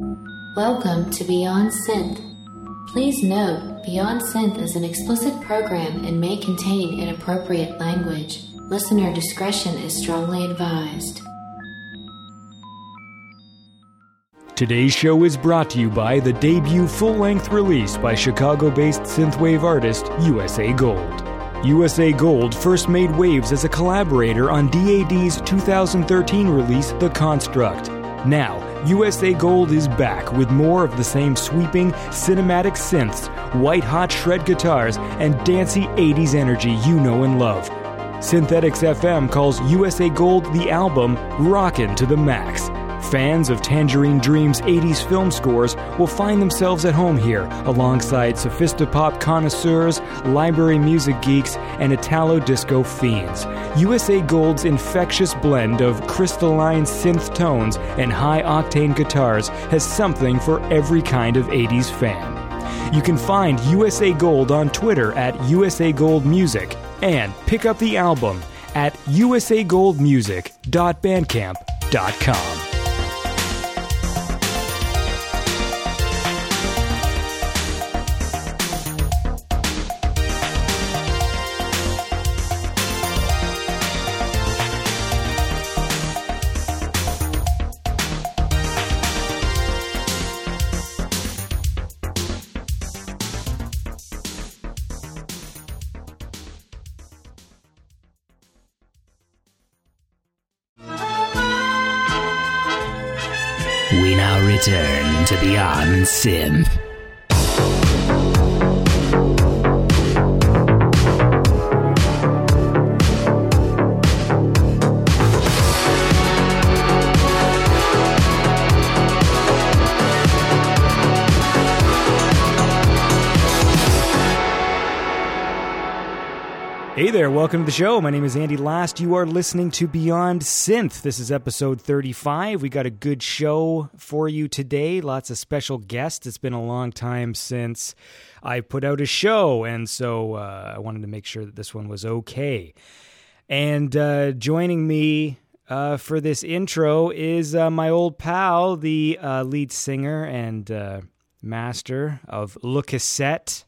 Welcome to Beyond Synth. Please note, Beyond Synth is an explicit program and may contain inappropriate language. Listener discretion is strongly advised. Today's show is brought to you by the debut full length release by Chicago based synthwave artist USA Gold. USA Gold first made waves as a collaborator on DAD's 2013 release, The Construct. Now, USA Gold is back with more of the same sweeping, cinematic synths, white hot shred guitars, and dancey 80s energy you know and love. Synthetics FM calls USA Gold the album Rockin' to the Max. Fans of Tangerine Dream's 80s film scores will find themselves at home here alongside sophisti-pop connoisseurs, library music geeks, and Italo disco fiends. USA Gold's infectious blend of crystalline synth tones and high octane guitars has something for every kind of 80s fan. You can find USA Gold on Twitter at USA Gold Music and pick up the album at usagoldmusic.bandcamp.com. to Beyond Synth. There, welcome to the show. My name is Andy Last. You are listening to Beyond Synth. This is episode 35. We got a good show for you today. Lots of special guests. It's been a long time since I put out a show, and so uh, I wanted to make sure that this one was okay. And uh, joining me uh, for this intro is uh, my old pal, the uh, lead singer and uh, master of Le Cassette,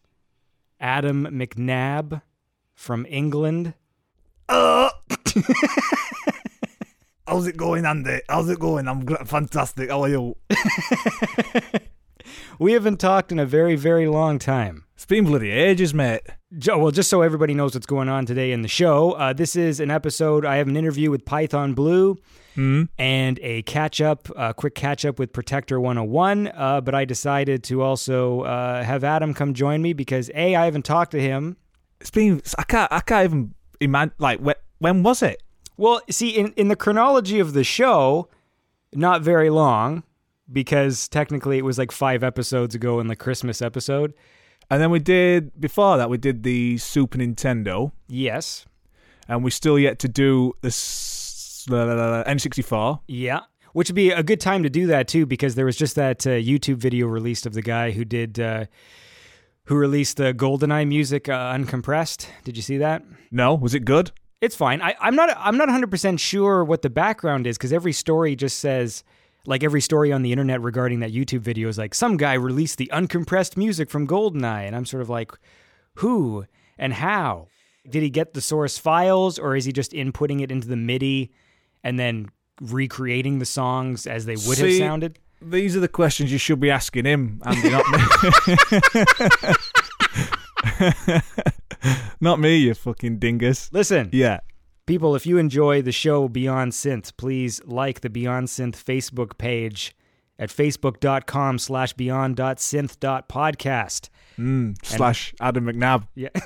Adam McNabb from England. Uh, how's it going, Andy? How's it going? I'm gr- fantastic. How are you? We haven't talked in a very, very long time. It's been bloody ages, mate. Jo- Well, just so everybody knows what's going on today in the show, uh, this is an episode. I have an interview with Python Blue and a catch up, a quick catch up with Protector 101. Uh, but I decided to also uh, have Adam come join me because A, I haven't talked to him. It's been. I can't. I can't even imagine. Like, when, when was it? Well, see, in, in the chronology of the show, not very long because technically it was like five episodes ago in the Christmas episode. And then we did before that. We did the Super Nintendo, Yes. and we still yet to do the s- la- la- la- la- N64. Yeah. Which would be a good time to do that too, because there was just that uh, YouTube video released of the guy who did, uh, who released the GoldenEye music uh, uncompressed. Did you see that? No, was it good? It's fine. I, I'm not. I'm not 100 percent sure what the background is because every story just says, like every story on the internet regarding that YouTube video is like some guy released the uncompressed music from GoldenEye, and I'm sort of like, who and how? Did he get the source files, or is he just inputting it into the MIDI and then recreating the songs as they would have sounded? These are the questions you should be asking him, Andy, not me. not me, you fucking dingus. Listen, Yeah. People, if you enjoy the show Beyond Synth, please like the Beyond Synth Facebook page at facebook.com slash beyond.synth.podcast. Mm, slash Adam McNabb. Yeah.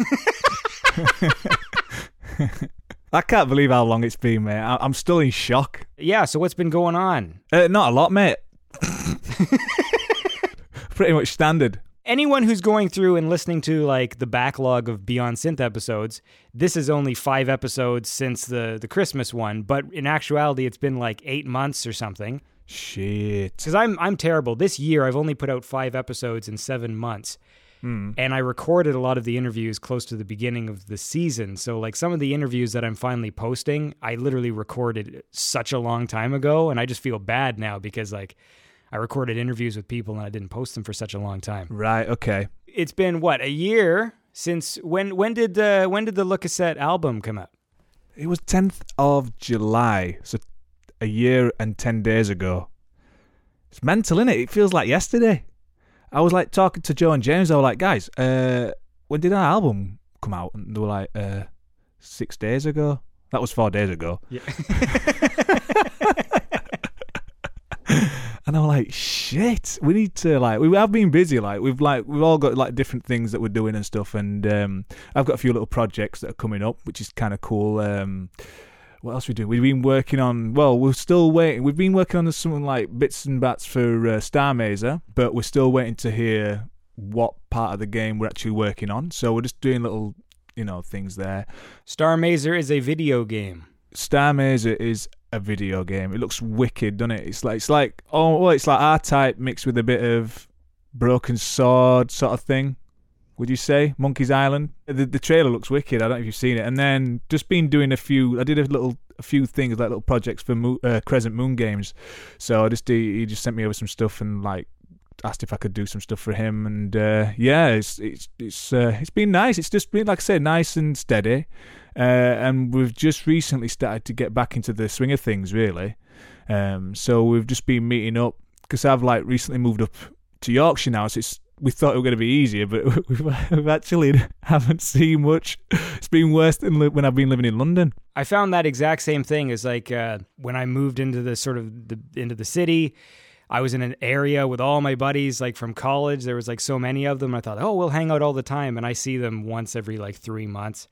I can't believe how long it's been, mate. I- I'm still in shock. yeah, so what's been going on? Uh, not a lot, mate. Pretty much standard. Anyone who's going through and listening to like the backlog of Beyond Synth episodes, this is only five episodes since the, the Christmas one, but in actuality, it's been like eight months or something. Shit. Because I'm I'm terrible. This year, I've only put out five episodes in seven months, hmm. and I recorded a lot of the interviews close to the beginning of the season. So, like some of the interviews that I'm finally posting, I literally recorded such a long time ago, and I just feel bad now because like I recorded interviews with people and I didn't post them for such a long time. Right. Okay. It's been what a year since when? When did the when did the Le Cassette album come out? It was 10th of July, so a year and 10 days ago. It's mental, innit? It feels like yesterday. I was like talking to Joe and James. I was like, guys, uh, when did our album come out? And they were like, uh, six days ago. That was four days ago. Yeah. And I'm like, shit, we need to like we have been busy, like we've like we've all got like different things that we're doing and stuff and um I've got a few little projects that are coming up, which is kinda cool. Um what else we do? We've been working on. Well, we're still waiting. We've been working on something like bits and bats for uh, Starr Mazer, but we're still waiting to hear what part of the game we're actually working on. So we're just doing little, you know, things there. Starr Mazer is a video game. Starr Mazer is a video game. It looks wicked, doesn't it? It's like it's like oh, well, it's like R Type mixed with a bit of Broken Sword sort of thing. Would you say Monkey's Island? The the trailer looks wicked. I don't know if you've seen it. And then just been doing a few. I did a little a few things like little projects for Mo- uh, Crescent Moon Games. So I just he just sent me over some stuff and like asked if I could do some stuff for him, and uh, yeah, it's it's it's uh, it's been nice. It's just been like I said, nice and steady, uh, and we've just recently started to get back into the swing of things, really. Um, so we've just been meeting up because I've like recently moved up to Yorkshire now, so it's we thought it was going to be easier, but we've, actually haven't seen much. It's been worse than li- when I've been living in London. I found that exact same thing as like uh, when I moved into the sort of the into the city. I was in an area with all my buddies, like from college. There was like so many of them. I thought, oh, we'll hang out all the time, and I see them once every like three months,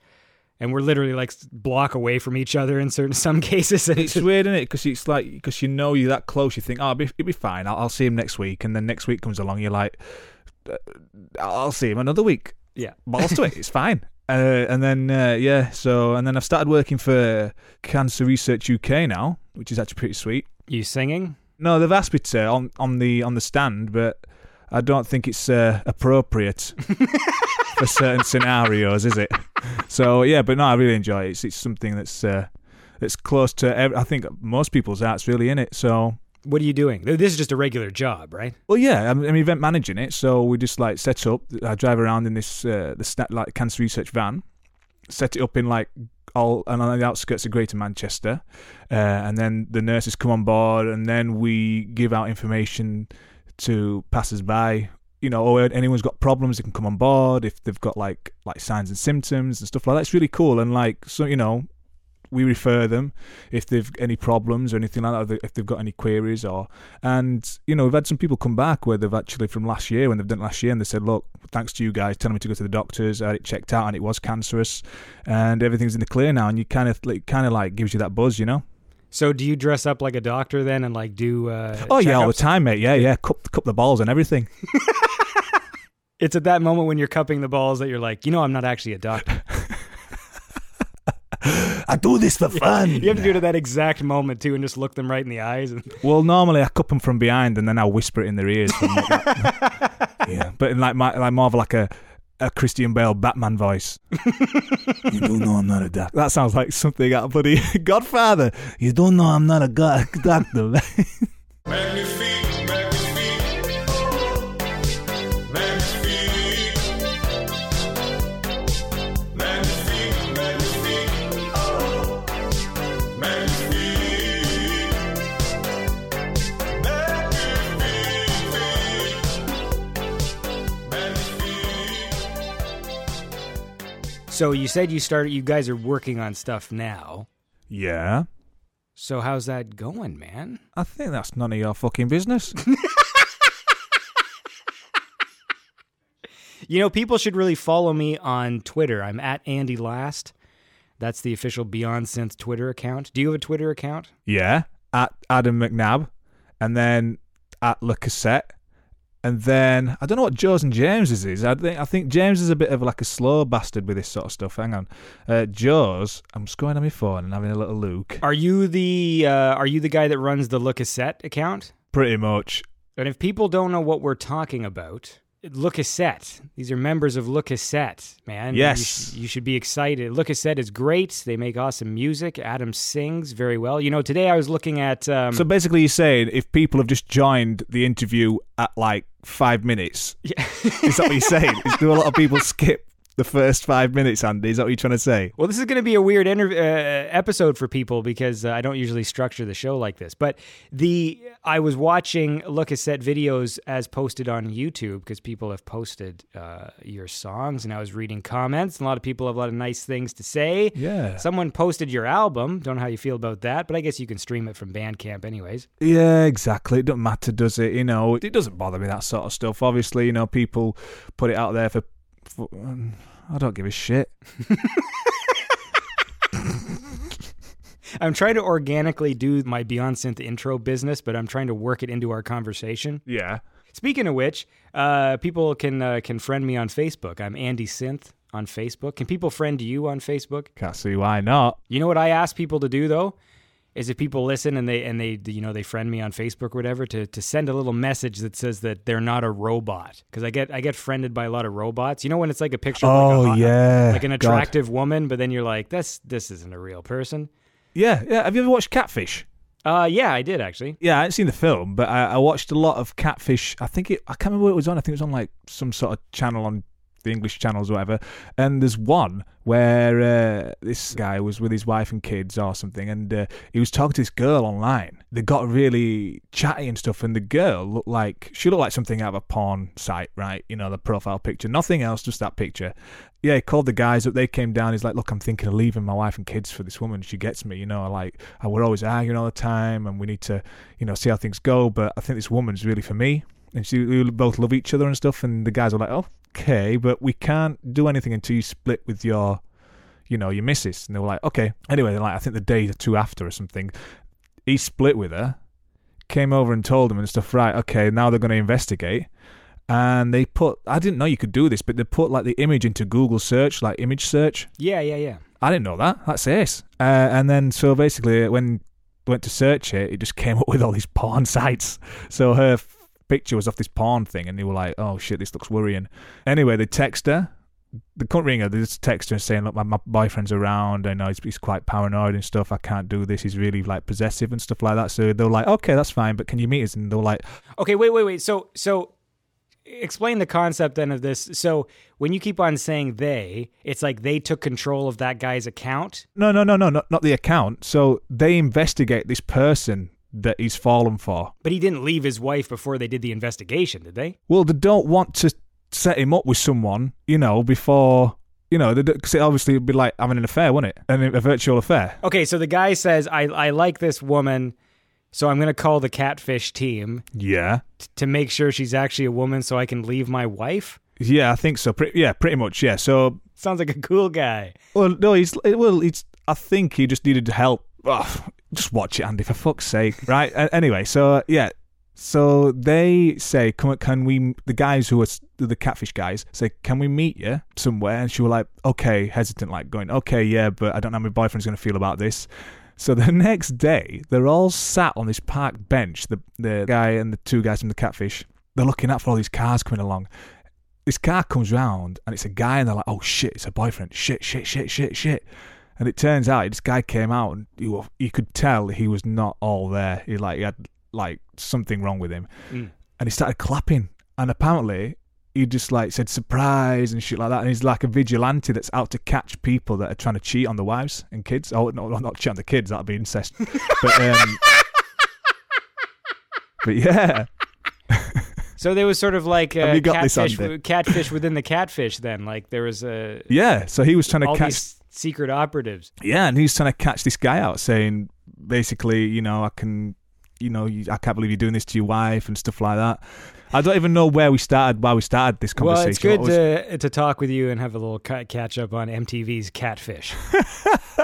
and we're literally like block away from each other in certain some cases. And It's weird, isn't it? Because it's like because you know you're that close, you think, oh, it'll be, it'll be fine. I'll, I'll see him next week, and then next week comes along, you're like, uh, I'll see him another week. yeah, balls to it. It's fine. Uh, and then uh, yeah, so and then I've started working for Cancer Research UK now, which is actually pretty sweet. you singing? No, they've asked me to on on the on the stand, but I don't think it's uh, appropriate for certain scenarios, is it? So yeah, but no, I really enjoy it. It's, it's something that's uh, that's close to ev- I think most people's hearts really in it. So What are you doing? This is just a regular job, right? Well, yeah, I'm, I'm event managing it, so we just like set up. I drive around in this uh, the stat, like cancer research van, set it up in like all and on the outskirts of Greater Manchester, uh, and then the nurses come on board, and then we give out information to passers-by. You know, or anyone's got problems, they can come on board if they've got like like signs and symptoms and stuff like that. It's really cool, and like so, you know, we refer them if they've any problems or anything like that, if they've got any queries or and you know we've had some people come back where they've actually from last year when they've done it last year and they said look thanks to you guys telling me to go to the doctors I had it checked out and it was cancerous and everything's in the clear now and you kind of like kind of like gives you that buzz you know So do you dress up like a doctor then and like do? Uh, oh yeah all the time mate yeah yeah cup cup the balls and everything It's at that moment when you're cupping the balls that you're like, you know, I'm not actually a doctor. I do this for fun You have to do it at that exact moment too, and just look them right in the eyes. And Well, normally I cup them from behind and then I'll whisper it in their ears. From yeah, but in like my like more of like a a Christian Bale Batman voice. you don't know I'm not a doctor. That sounds like something out of bloody Godfather. You don't know I'm not a go- doctor. So you said you started. You guys are working on stuff now. yeah, So how's that going, man? I think that's none of your fucking business. You know, people should really follow me on Twitter. I'm at Andy Last. That's the official Beyond Synth Twitter account. Do you have a Twitter account? yeah, at Adam McNabb, and then at Le Cassette. And then I don't know what Joe's and James's is. I think I think James is a bit of like a slow bastard with this sort of stuff. Hang on, uh, Joe's. I'm just going on my phone and having a little look. Are you the uh, Are you the guy that runs the Le Cassette account? Pretty much. And if people don't know what we're talking about, Le Cassette. These are members of Le Cassette, man. Yes. You, sh- you should be excited. Le Cassette is great. They make awesome music. Adam sings very well. You know, today I was looking at. Um, So basically, you're saying if people have just joined the interview at like five minutes, Yeah. is that what you're saying? Is do a lot of people skip the first five minutes, Andy? Is that what you're trying to say? Well, this is going to be a weird interv- uh, episode for people because uh, I don't usually structure the show like this. But the I was watching Le Cassette videos as posted on YouTube because people have posted uh, your songs, and I was reading comments. And a lot of people have a lot of nice things to say. Yeah. Someone posted your album. Don't know how you feel about that, but I guess you can stream it from Bandcamp, anyways. Yeah, exactly. It doesn't matter, does it? You know, it doesn't bother me that sort of stuff. Obviously, you know, people put it out there for. Um, I don't give a shit. I'm trying to organically do my Beyond Synth intro business, but I'm trying to work it into our conversation. Yeah. Speaking of which, uh, people can uh, can friend me on Facebook. I'm Andy Synth on Facebook. Can people friend you on Facebook? Can't see why not. You know what I ask people to do though, is if people listen and they and they you know they friend me on Facebook or whatever to to send a little message that says that they're not a robot because I get I get friended by a lot of robots. You know when it's like a picture of like, Oh, a yeah. like an God. attractive woman, but then you're like this this isn't a real person. Yeah, yeah. Have you ever watched Catfish? Uh, yeah, I did actually. Yeah, I hadn't seen the film, but I, I watched a lot of Catfish. I think it. I can't remember what it was on. I think it was on like some sort of channel on the English channels or whatever. And there's one where uh, this guy was with his wife and kids or something, and uh, he was talking to this girl online. They got really chatty and stuff, and the girl looked like she looked like something out of a porn site, right? You know, the profile picture, nothing else, just that picture. Yeah, he called the guys up. They came down. He's like, "Look, I'm thinking of leaving my wife and kids for this woman. She gets me, you know. Like, we're always arguing all the time, and we need to, you know, see how things go. But I think this woman's really for me, and she we both love each other and stuff. And the guys were like, "Okay, but we can't do anything until you split with your, you know, your missus." And they were like, "Okay." Anyway, like I think the day or two after or something, he split with her, came over and told them and stuff. Right, okay, now they're going to investigate. And they put, I didn't know you could do this, but they put like the image into Google search, like image search. Yeah, yeah, yeah. I didn't know that. That's ace. Uh, and then so basically, when went to search it, it just came up with all these porn sites. So her picture was off this porn thing, and they were like, "Oh shit, this looks worrying." Anyway, they text her. They couldn't ring her. They just text her saying, "Look, my, my boyfriend's around. I know he's, he's quite paranoid and stuff. I can't do this. He's really like possessive and stuff like that." So they're like, "Okay, that's fine, but can you meet us?" And they're like, Okay, wait, wait, wait. So, so explain the concept then of this. So, when you keep on saying they, it's like they took control of that guy's account. "No, no, no, no, not not the account." So they investigate this person that he's fallen for. But he didn't leave his wife before they did the investigation, did they? Well, they don't want to set him up with someone, you know, before, you know, because it obviously would be like having an affair, wouldn't it? And a virtual affair. Okay, so the guy says, "I I like this woman, so I'm going to call the catfish team Yeah. t- to make sure she's actually a woman, so I can leave my wife." Yeah, I think so. Pre- yeah, pretty much. Yeah. So, Sounds like a cool guy. well, no, he's well, he's. I think he just needed help. Ugh, just watch it, Andy, for fuck's sake, right? Anyway, so uh, yeah, so they say, "Can, can we?" The guys who are the catfish guys say, "Can we meet you somewhere?" And she was like, "Okay," hesitant, like going, "Okay, yeah, but I don't know how my boyfriend's going to feel about this." So the next day, they're all sat on this park bench. The the guy and the two guys from the catfish. They're looking out for all these cars coming along. This car comes round and it's a guy, and they're like, "Oh shit, it's a boyfriend! Shit, shit, shit, shit, shit!" And it turns out this guy came out, and you you could tell he was not all there. He like he had like something wrong with him, Mm. and he started clapping. And apparently, he just like said surprise and shit like that. And he's like a vigilante that's out to catch people that are trying to cheat on the wives and kids. Oh no, not cheat on the kids. That'd be incest. but um, but yeah, So there was sort of like Have a you got this, catfish, catfish within the catfish. Then, like there was a yeah. So he was trying to catch these secret operatives. Yeah, and he's trying to catch this guy out, saying basically, you know, I can, you know, I can't believe you're doing this to your wife and stuff like that. I don't even know where we started, why we started this conversation. Well, it's good was- to to talk with you and have a little ca- catch up on MTV's Catfish.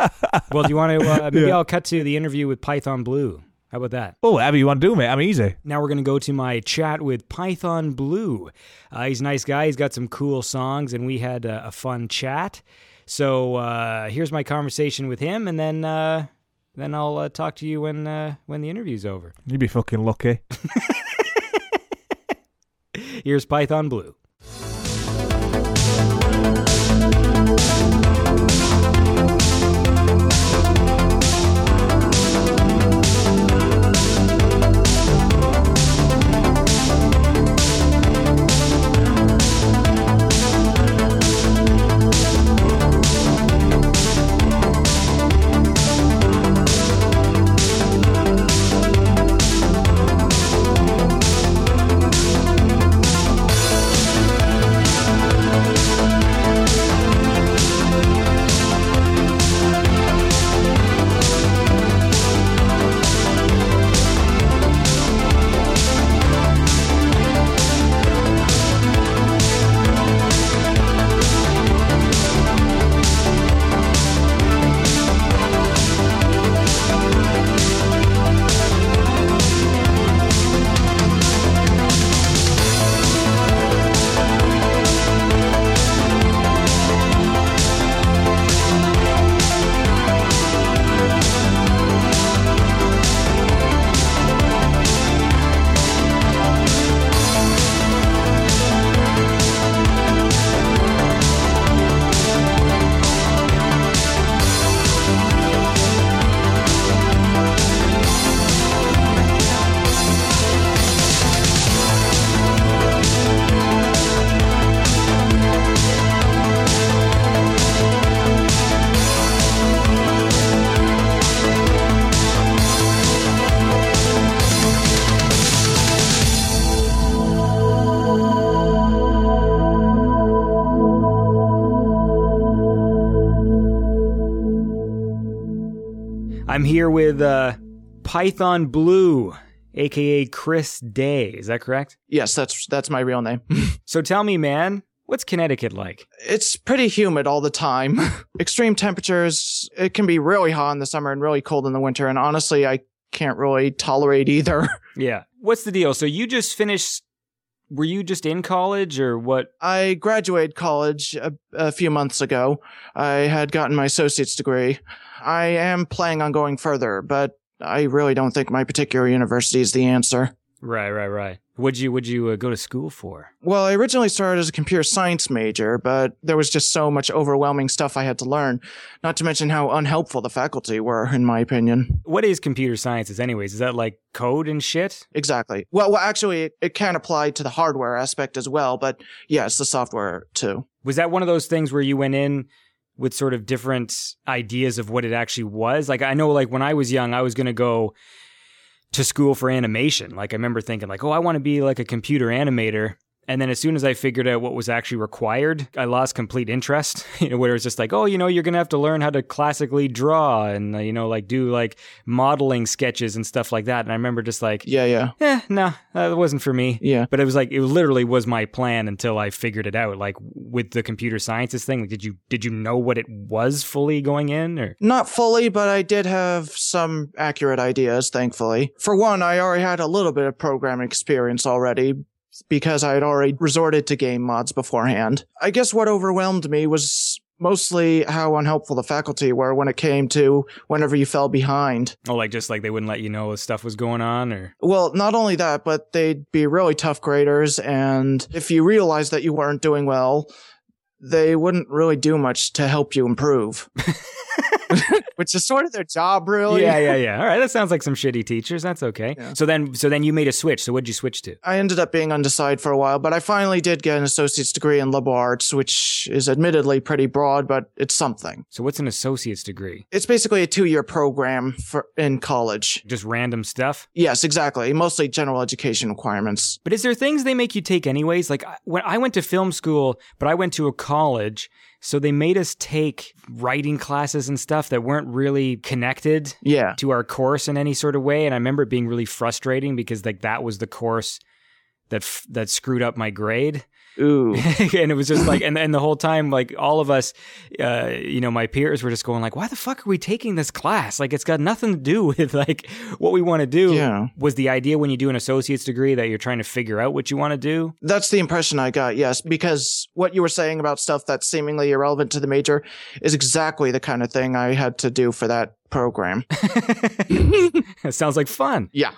well, do you want to? Uh, maybe Yeah. I'll cut to the interview with Python Blue. How about that? oh, whatever you want to do, mate. I'm easy. Now we're going to go to my chat with Python Blue. Uh, he's a nice guy. He's got some cool songs, and we had uh, a fun chat. So uh, here's my conversation with him, and then uh, then I'll uh, talk to you when uh, when the interview's over. You'd be fucking lucky. Here's Python Blue. I'm here with uh, Python Blue, aka Chris Day. Is that correct? Yes, that's that's my real name. So tell me, man, what's Connecticut like? it's pretty humid all the time. Extreme temperatures. It can be really hot in the summer and really cold in the winter. And honestly, I can't really tolerate either. Yeah. What's the deal? So you just finished. Were you just in college or what? I graduated college a, a few months ago. I had gotten my associate's degree. I am planning on going further, but I really don't think my particular university is the answer. Right, right, right. What'd you Would you uh, go to school for? Well, I originally started as a computer science major, but there was just so much overwhelming stuff I had to learn, not to mention how unhelpful the faculty were, in my opinion. What is computer sciences, anyways? Is that like code and shit? Exactly. Well, well actually, it, it can apply to the hardware aspect as well, but yes, the software too. Was that one of those things where you went in with sort of different ideas of what it actually was? Like I know like when I was young, I was going to go to school for animation. Like I remember thinking like, "Oh, I want to be like a computer animator." And then as soon as I figured out what was actually required, I lost complete interest. You know, where it's just like, "Oh, you know, you're going to have to learn how to classically draw and uh, you know, like do like modeling sketches and stuff like that." And I remember just like, Yeah, yeah, "Eh, no, that wasn't for me." yeah. But it was like it literally was my plan until I figured it out. Like with the computer sciences thing, like did you did you know what it was fully going in or Not fully, but I did have some accurate ideas, thankfully. For one, I already had a little bit of programming experience already because I had already resorted to game mods beforehand. I guess what overwhelmed me was mostly how unhelpful the faculty were when it came to whenever you fell behind. oh like just like they wouldn't let you know what stuff was going on or Well, not only that, but they'd be really tough graders, and if you realized that you weren't doing well, they wouldn't really do much to help you improve. Which is sort of their job, really. Yeah, yeah, yeah. All right, that sounds like some shitty teachers. That's okay. Yeah. So then so then you made a switch. So what'd you switch to? I ended up being undecided for a while, but I finally did get an associate's degree in liberal arts, which is admittedly pretty broad, but it's something. So what's an associate's degree? It's basically a two-year program for in college. Just random stuff? Yes, exactly. Mostly general education requirements. But is there things they make you take anyways? Like when I went to film school, but I went to a college, so they made us take writing classes and stuff that weren't really connected Yeah. to our course in any sort of way. And I remember it being really frustrating because like that was the course that f- that screwed up my grade. Ooh. and it was just like, and and the whole time, like all of us, uh, you know, my peers were just going like, "Why the fuck are we taking this class? Like, it's got nothing to do with like what we want to do." Yeah. Was the idea when you do an associate's degree that you're trying to figure out what you want to do? That's the impression I got, yes, because what you were saying about stuff that's seemingly irrelevant to the major is exactly the kind of thing I had to do for that program. it sounds like fun. Yeah.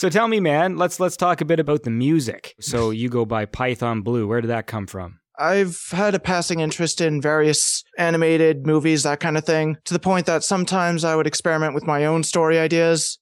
So tell me, man, let's let's talk a bit about the music. So you go by Python Blue. Where did that come from? I've had a passing interest in various animated movies, that kind of thing, to the point that sometimes I would experiment with my own story ideas.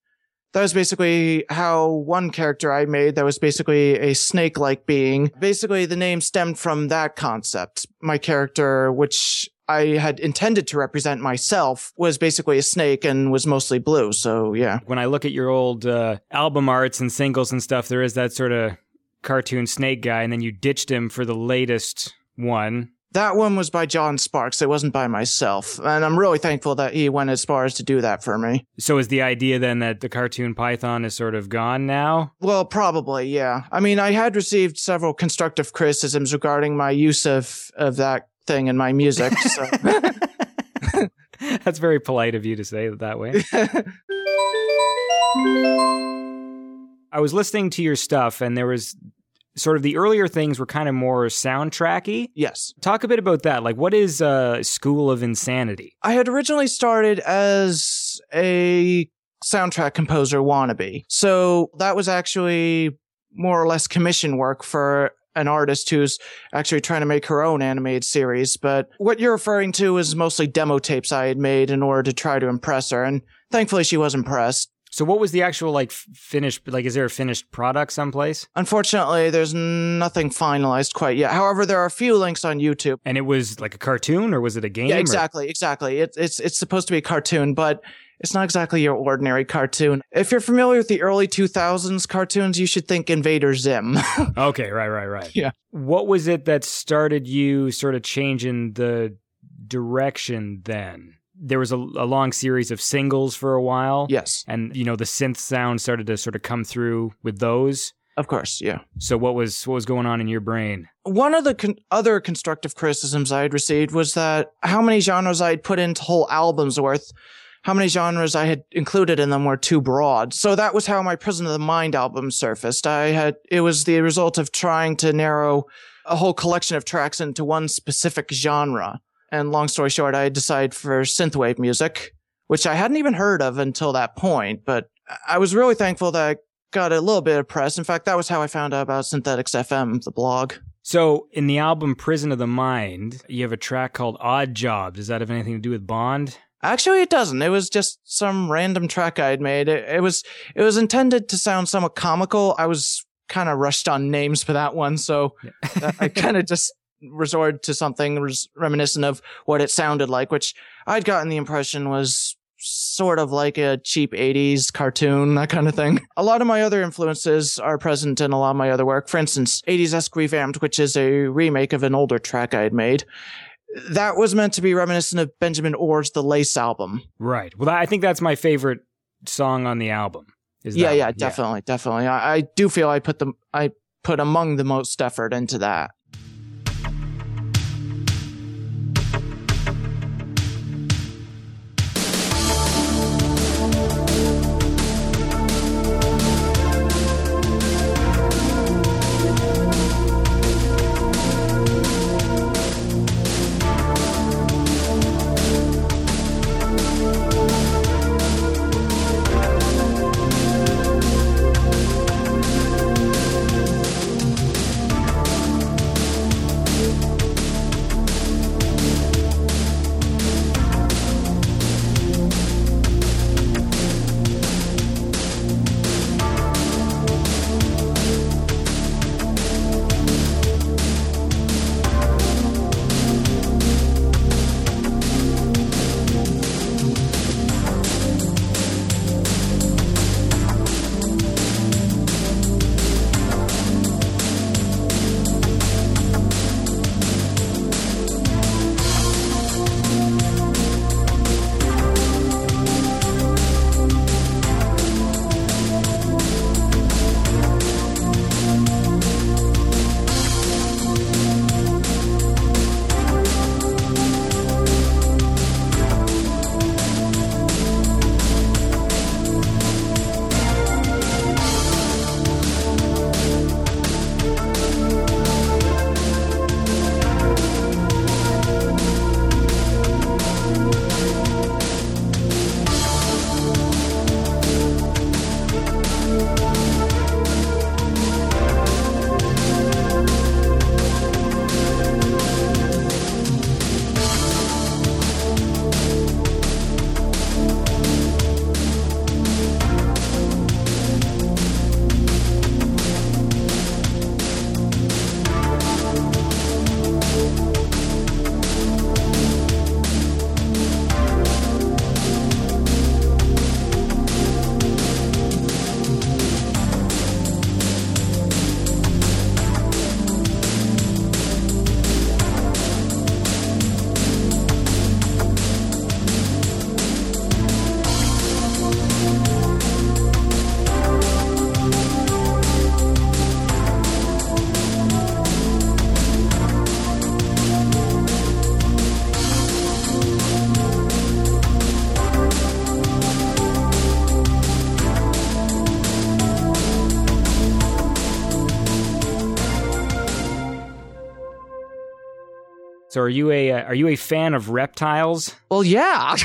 That was basically how one character I made that was basically a snake like being. Basically, the name stemmed from that concept. My character, which I had intended to represent myself, was basically a snake and was mostly blue. So, yeah. When I look at your old uh, album arts and singles and stuff, there is that sort of cartoon snake guy, and then you ditched him for the latest one. That one was by John Sparks. It wasn't by myself. And I'm really thankful that he went as far as to do that for me. So is the idea then that the cartoon Python is sort of gone now? Well, probably, yeah. I mean, I had received several constructive criticisms regarding my use of, of that thing in my music. So. That's very polite of you to say it that way. I was listening to your stuff, and there was sort of the earlier things were kind of more soundtracky. yes. Talk a bit about that. Like, what is uh, School of Insanity? I had originally started as a soundtrack composer wannabe. So that was actually more or less commission work for an artist who's actually trying to make her own animated series. But what you're referring to is mostly demo tapes I had made in order to try to impress her. And thankfully she was impressed. So, what was the actual like finished? Like, is there a finished product someplace? Unfortunately, there's nothing finalized quite yet. However, there are a few links on YouTube. And it was like a cartoon, or was it a game? Yeah, or- exactly, exactly. It's it's it's supposed to be a cartoon, but it's not exactly your ordinary cartoon. If you're familiar with the early 2000s cartoons, you should think Invader Zim. Okay, right, right, right. Yeah. What was it that started you sort of changing the direction then? there was a, a long series of singles for a while. Yes, And you know the synth sound started to sort of come through with those. of course, yeah. So what was what was going on in your brain? One of the con- other constructive criticisms I had received was that how many genres I had put into whole albums worth, how many genres I had included in them were too broad. So that was how my Prison of the Mind album surfaced. I had, it was the result of trying to narrow a whole collection of tracks into one specific genre. And long story short, I decided for synthwave music, which I hadn't even heard of until that point, but I was really thankful that I got a little bit of press. In fact, that was how I found out about Synthetics FM, the blog. So in the album Prison of the Mind, you have a track called Odd Jobs. Does that have anything to do with Bond? Actually, it doesn't. It was just some random track I had made. It, it was it was intended to sound somewhat comical. I was kind of rushed on names for that one, so I- I kind of just resorted to something res- reminiscent of what it sounded like, which I'd gotten the impression was sort of like a cheap 80s cartoon, that kind of thing. A lot of my other influences are present in a lot of my other work. For instance, 80s Esque Revamped, which is a remake of an older track I had made. That was meant to be reminiscent of Benjamin Orr's The Lace album. Right. Well, I think that's my favorite song on the album. Is yeah, that yeah, one. definitely, definitely. I, I do feel I put the I put among the most effort into that. So are you a uh, are you a fan of reptiles? Well, yeah.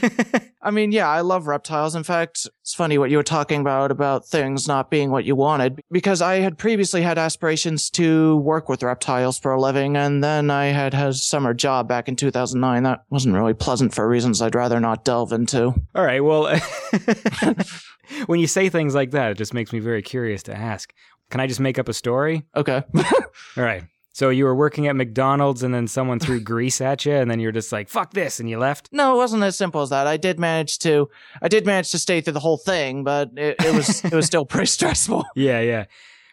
I mean, yeah, I love reptiles. In fact, it's funny what you were talking about, about things not being what you wanted, because I had previously had aspirations to work with reptiles for a living, and then I had had a summer job back in 2009. That wasn't really pleasant for reasons I'd rather not delve into. All right. Well, when you say things like that, it just makes me very curious to ask. Can I just make up a story? Okay. All right. So you were working at McDonald's and then someone threw grease at you and then you're just like, fuck this, and you left? No, it wasn't as simple as that. I did manage to, I did manage to stay through the whole thing, but it, it was, it was still pretty stressful. Yeah, yeah.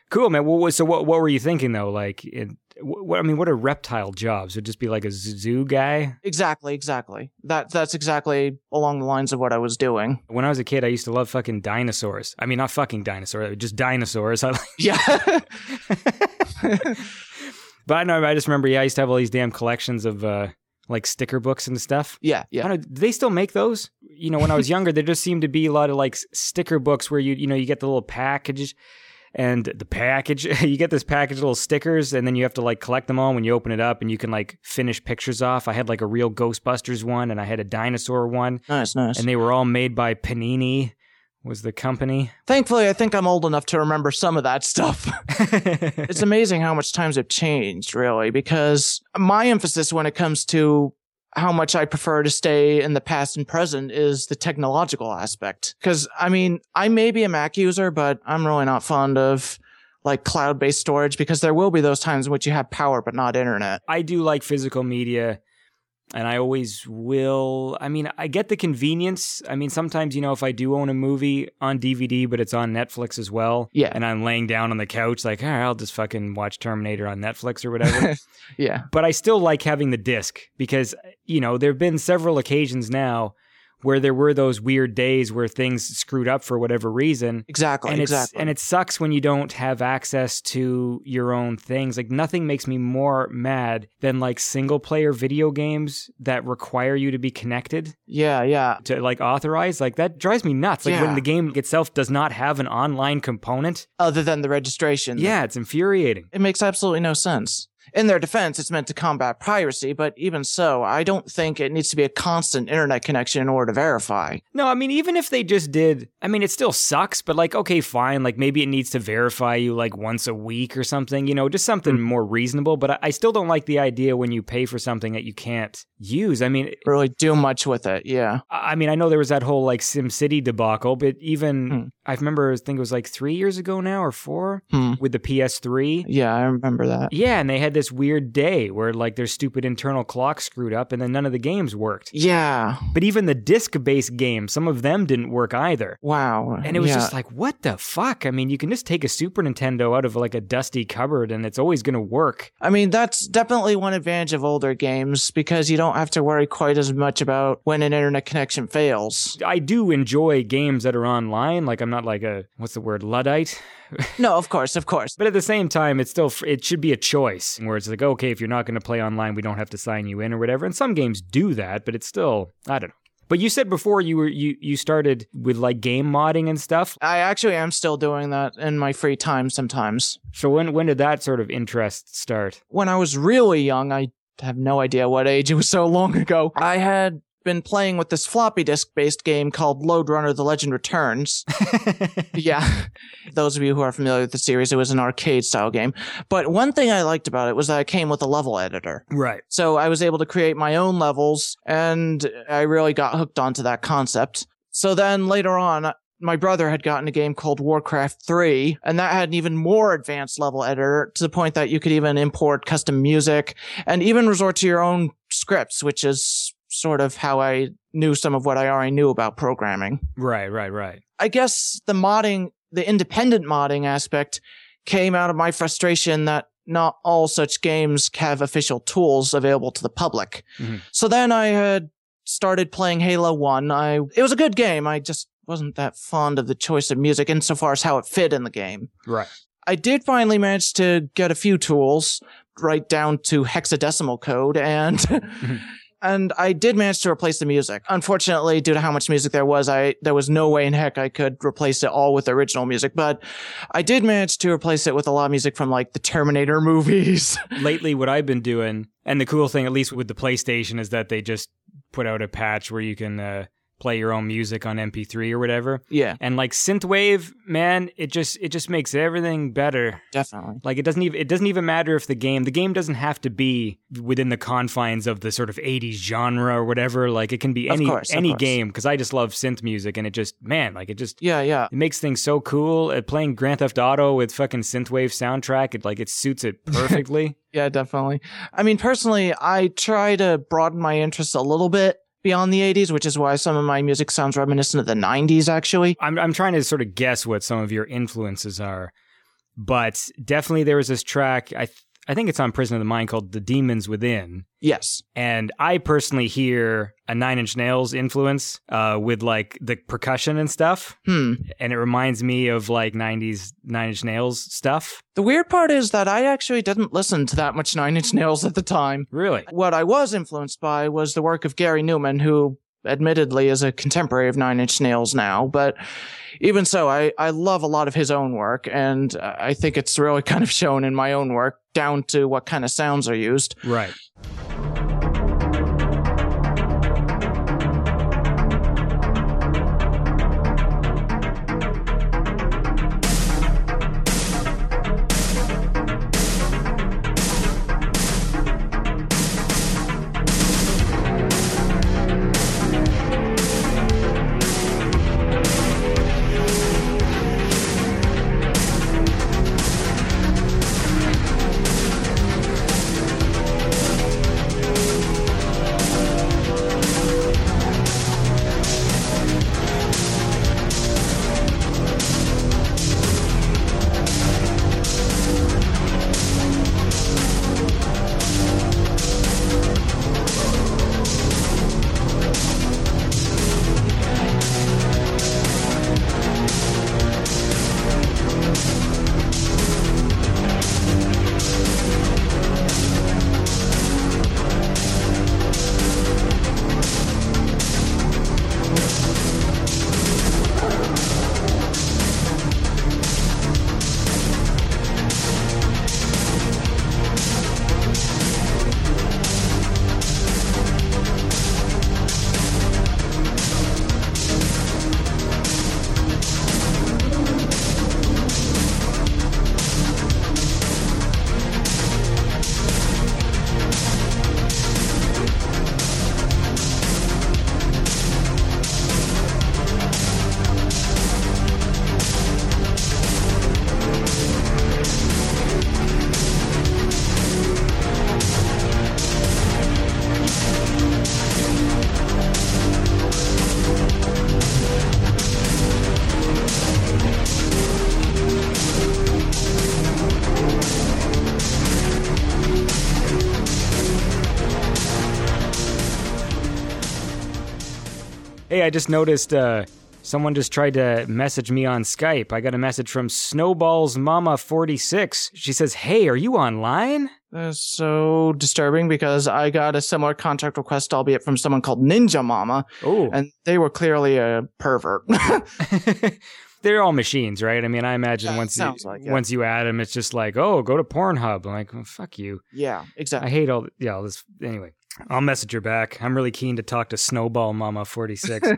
Cool, man. Well, so what what were you thinking though? Like, it, what I mean, what are reptile jobs? Would just be like a zoo guy? Exactly, exactly. That that's exactly along the lines of what I was doing. When I was a kid, I used to love fucking dinosaurs. I mean, not fucking dinosaurs, just dinosaurs. I like, Yeah. But I know. I just remember. Yeah, I used to have all these damn collections of uh, like sticker books and stuff. yeah, I yeah. don't know, do they still make those? You know, when I was younger, there just seemed to be a lot of like sticker books where you you know you get the little package and the package you get this package of little stickers and then you have to like collect them all when you open it up and you can like finish pictures off. I had like a real Ghostbusters one and I had a dinosaur one Nice, nice. and they were all made by Panini was the company. Thankfully, I think I'm old enough to remember some of that stuff. it's amazing how much times have changed, really, because my emphasis when it comes to how much I prefer to stay in the past and present is the technological aspect. Because, I mean, I may be a Mac user, but I'm really not fond of like cloud based storage because there will be those times in which you have power but not internet. I do like physical media and I always will. I mean, I get the convenience. I mean, sometimes, you know, if I do own a movie on DVD, but it's on Netflix as well, Yeah. and I'm laying down on the couch, like, all right, I'll just fucking watch Terminator on Netflix or whatever. Yeah. but I still like having the disc because, you know, there have been several occasions now where there were those weird days where things screwed up for whatever reason Exactly. and exactly. and it sucks when you don't have access to your own things. Like nothing makes me more mad than like single player video games that require you to be connected yeah. Yeah. to like authorize. Like that drives me nuts. Like when the game itself does not have an online component. Other than the registration. Yeah, it's infuriating. It makes absolutely no sense. In their defense, it's meant to combat piracy, but even so, I don't think it needs to be a constant internet connection in order to verify. No, I mean even if they just did, I mean it still sucks, but like okay, fine, like maybe it needs to verify you like once a week or something, you know, just something more reasonable, but I, I still don't like the idea when you pay for something that you can't use. I mean, Really do much with it, yeah. I mean, I know there was that whole like SimCity debacle, but even Hmm. I remember, I think it was like three years ago now or four Hmm. with the PS3. Yeah, I remember that. Yeah, and they had this weird day where like their stupid internal clock screwed up and then none of the games worked. Yeah. But even the disc based games, some of them didn't work either. Wow. And it was Yeah. just like, what the fuck? I mean, you can just take a Super Nintendo out of like a dusty cupboard and it's always going to work. I mean, that's definitely one advantage of older games because you don't have to worry quite as much about when an internet connection fails. I do enjoy games that are online. Like, I'm not like a, what's the word, Luddite? No, of course, of course. But at the same time, it's still it should be a choice where it's like, okay, if you're not going to play online, we don't have to sign you in or whatever. And some games do that, but it's still I don't know. But you said before you were you you started with like game modding and stuff. I actually am still doing that in my free time sometimes. So when when did that sort of interest start? when I was really young, I have no idea what age, it was so long ago. I had been playing with this floppy disk based game called Lode Runner The Legend Returns. yeah. Those of you who are familiar with the series, it was an arcade style game. But one thing I liked about it was that it came with a level editor. right. So I was able to create my own levels and I really got hooked onto that concept. So then later on, my brother had gotten a game called Warcraft 3, and that had an even more advanced level editor to the point that you could even import custom music and even resort to your own scripts, which is sort of how I knew some of what I already knew about programming. Right. Right. Right. I guess the modding, the independent modding aspect came out of my frustration that not all such games have official tools available to the public. Mhm. So then I had started playing Halo 1. I, it was a good game. I just wasn't that fond of the choice of music insofar as how it fit in the game. Right. I did finally manage to get a few tools right down to hexadecimal code and and I did manage to replace the music. Unfortunately, due to how much music there was, I there was no way in heck I could replace it all with original music, but I did manage to replace it with a lot of music from like the Terminator movies. Lately, what I've been doing, and the cool thing, at least with the PlayStation, is that they just put out a patch where you can uh, play your own music on MP3 or whatever. yeah, And like synthwave, man, it just it just makes everything better. definitely. Like it doesn't even it doesn't even matter if the game the game doesn't have to be within the confines of the sort of 80s genre or whatever. Like it can be any course, any game because I just love synth music and it just man like it just Yeah, yeah. it makes things so cool. Uh, playing Grand Theft Auto with fucking synthwave soundtrack, it like it suits it perfectly. Yeah, definitely. I mean, personally, I try to broaden my interests a little bit beyond the 80s, which is why some of my music sounds reminiscent of the 90s, actually. I'm I'm trying to sort of guess what some of your influences are. but definitely there was this track. I I think it's on Prison of the Mind called "The Demons Within." Yes. And I personally hear a Nine Inch Nails influence uh, with like the percussion and stuff. Hmm. And it reminds me of like 90s Nine Inch Nails stuff. The weird part is that I actually didn't listen to that much Nine Inch Nails at the time. Really? What I was influenced by was the work of Gary Numan, who admittedly is a contemporary of Nine Inch Nails now, but even so, I, I love a lot of his own work, and I think it's really kind of shown in my own work, down to what kind of sounds are used. Right. Just noticed uh, someone just tried to message me on Skype. I got a message from Snowball's Mama 46. She says, Hey, are you online? That's so disturbing because I got a similar contact request, albeit from someone called Ninja Mama, Oh. and they were clearly a pervert. They're all machines, right? I mean, I imagine Yeah, once you, like once you add them, it's just like, oh, go to Pornhub. I'm like, oh, fuck you. yeah, exactly. I hate all, yeah, all this. Anyway, I'll message her back. I'm really keen to talk to Snowball Mama 46.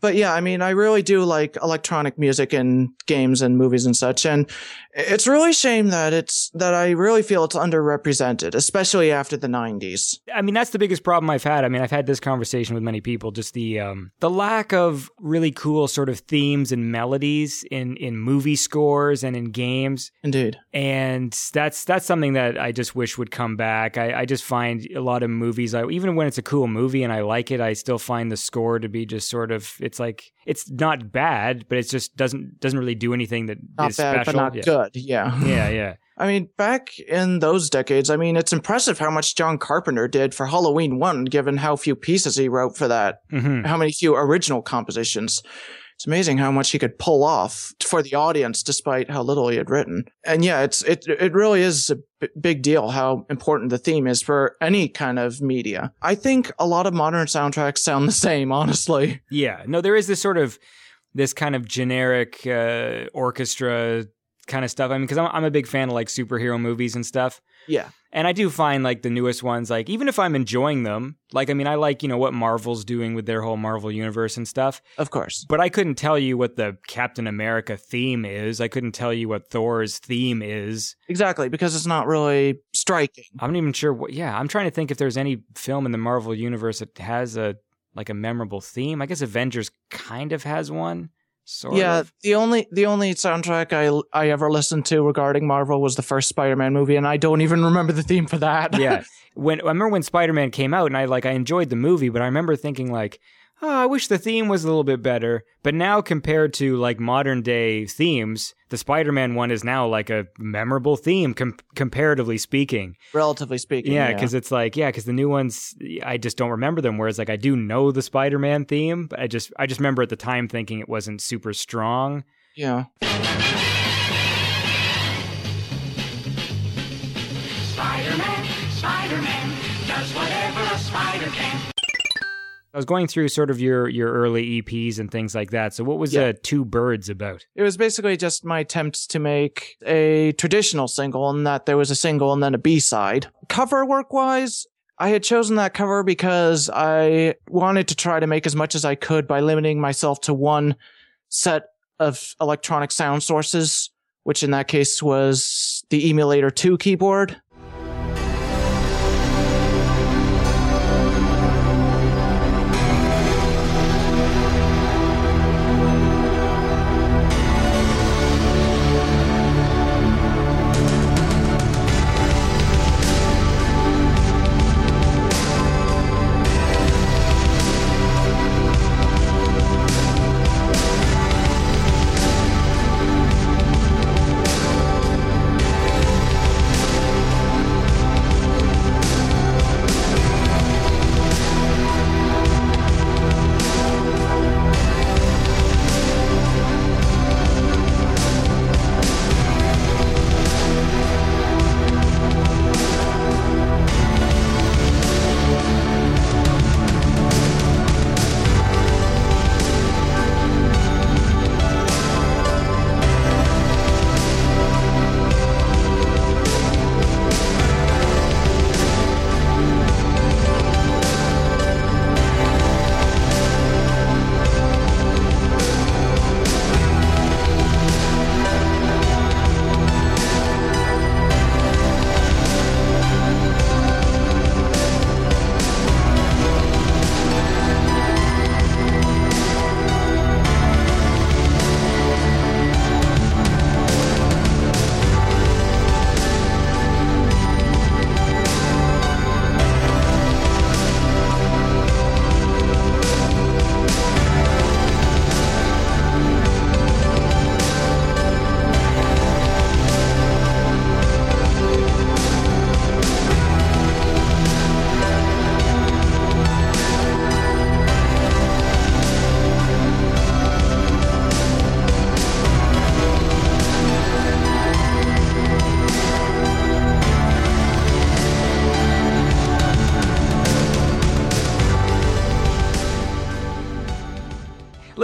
But yeah, I mean, I really do like electronic music and games and movies and such. And it's really a shame that it's, that I really feel it's underrepresented, especially after the 90s. I mean, that's the biggest problem I've had. I mean, I've had this conversation with many people. Just the um, the lack of really cool sort of themes and melodies in in movie scores and in games, Indeed. and that's that's something that I just wish would come back. I, I just find a lot of movies, I, even when it's a cool movie and I like it, I still find the score to be just sort of. It's like it's not bad, but it just doesn't doesn't really do anything that Not is bad, special. but not yeah. good. Yeah. Yeah, yeah. I mean, back in those decades, I mean, it's impressive how much John Carpenter did for Halloween 1, given how few pieces he wrote for that, hmm how many few original compositions. It's amazing how much he could pull off for the audience despite how little he had written. And yeah, it's, it, it really is a b- big deal how important the theme is for any kind of media. I think a lot of modern soundtracks sound the same, honestly. Yeah, no, there is this sort of this kind of generic uh, orchestra kind of stuff. I mean, because I'm, I'm a big fan of like superhero movies and stuff, Yeah. and I do find like the newest ones, like even if I'm enjoying them, like I mean, I like you know what Marvel's doing with their whole Marvel universe and stuff, Of course. but I couldn't tell you what the Captain America theme is. I couldn't tell you what Thor's theme is. Exactly, because it's not really striking. I'm not even sure what. Yeah, I'm trying to think if there's any film in the Marvel universe that has a like a memorable theme. I guess Avengers kind of has one. Sort yeah, of. the only the only soundtrack I I ever listened to regarding Marvel was the first Spider-Man movie, and I don't even remember the theme for that. yeah. When I remember when Spider Man came out, and I like I enjoyed the movie, but I remember thinking like, oh, I wish the theme was a little bit better. But now, compared to like modern day themes, the Spider Man one is now like a memorable theme, com- comparatively speaking. Relatively speaking. Yeah, because it's like, yeah, because the new ones, I just don't remember them. Whereas, like, I do know the Spider Man theme, but I just, I just remember at the time thinking it wasn't super strong. yeah. Spider-Man, Spider-Man, does whatever a spider can. I was going through sort of your your early EPs and things like that. So, what was Yeah. uh, Two Birds about? It was basically just my attempt to make a traditional single in that there was a single and then a B-side. Cover work wise, I had chosen that cover because I wanted to try to make as much as I could by limiting myself to one set of electronic sound sources, which in that case was the Emulator 2 keyboard.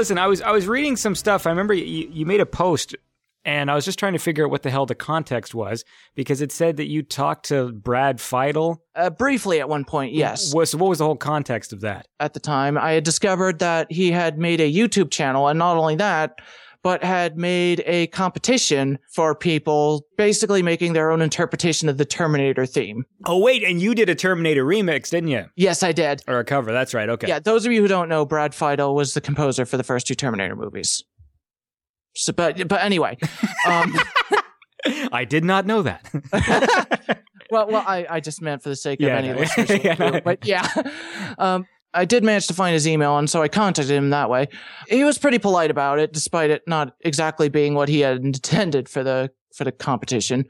Listen, I was I was reading some stuff. I remember you, you made a post, and I was just trying to figure out what the hell the context was because it said that you talked to Brad Fiedel. Uh, briefly at one point, yes. Was what was the whole context of that? at the time, I had discovered that he had made a YouTube channel, and not only that, but had made a competition for people basically making their own interpretation of the Terminator theme. Oh wait, and you did a Terminator remix, didn't you? Yes, I did. Or a cover? That's right. Okay. Yeah, those of you who don't know, Brad Fiedel was the composer for the first two Terminator movies. So, but but anyway, um, I did not know that. well, well, I, I just meant for the sake Yeah, of any listeners, Yeah, but yeah, um, I did manage to find his email, and so I contacted him that way. He was pretty polite about it, despite it not exactly being what he had intended for the for the competition.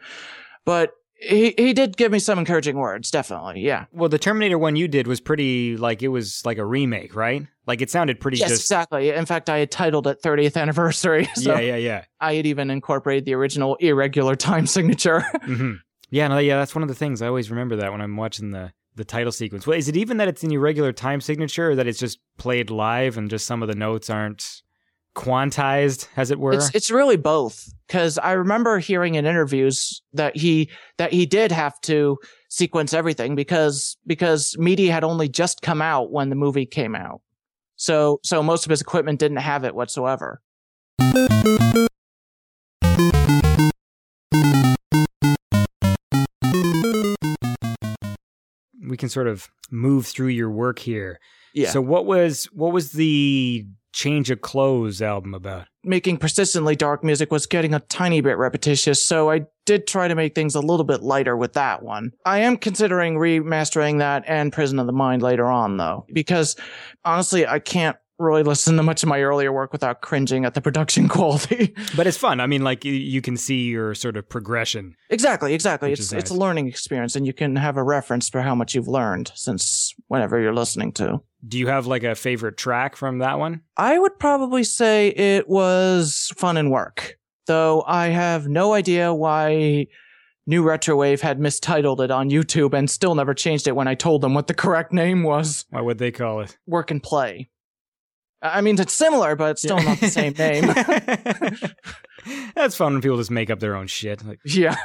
But he he did give me some encouraging words, definitely. Yeah. well, the Terminator one you did was pretty like it was like a remake, right? Like it sounded pretty Yes, just. exactly. In fact, I had titled it 30th anniversary. So Yeah, yeah, yeah. I had even incorporated the original irregular time signature. hmm Yeah, no, yeah, that's one of the things I always remember that when I'm watching the the title sequence. Well, is it even that it's in irregular time signature, or that it's just played live and just some of the notes aren't quantized, as it were? It's it's really both because I remember hearing in interviews that he that he did have to sequence everything because because MIDI had only just come out when the movie came out. So so most of his equipment didn't have it whatsoever. We can sort of move through your work here. Yeah. So what was what was the change of clothes album about? making persistently dark music was getting a tiny bit repetitious, so I did try to make things a little bit lighter with that one. I am considering remastering that and Prison of the Mind later on, though, because honestly, I can't really listen to much of my earlier work without cringing at the production quality. But it's fun. I mean, like you, you can see your sort of progression. exactly, exactly. It's is it's a learning experience, and you can have a reference for how much you've learned since whenever you're listening to. Do you have like a favorite track from that one? I would probably say it was fun and work, though I have no idea why New Retrowave had mistitled it on YouTube and still never changed it when I told them what the correct name was. What would they call it? Work and Play. I mean, it's similar, but it's still not the same name. That's fun when people just make up their own shit. Like, yeah.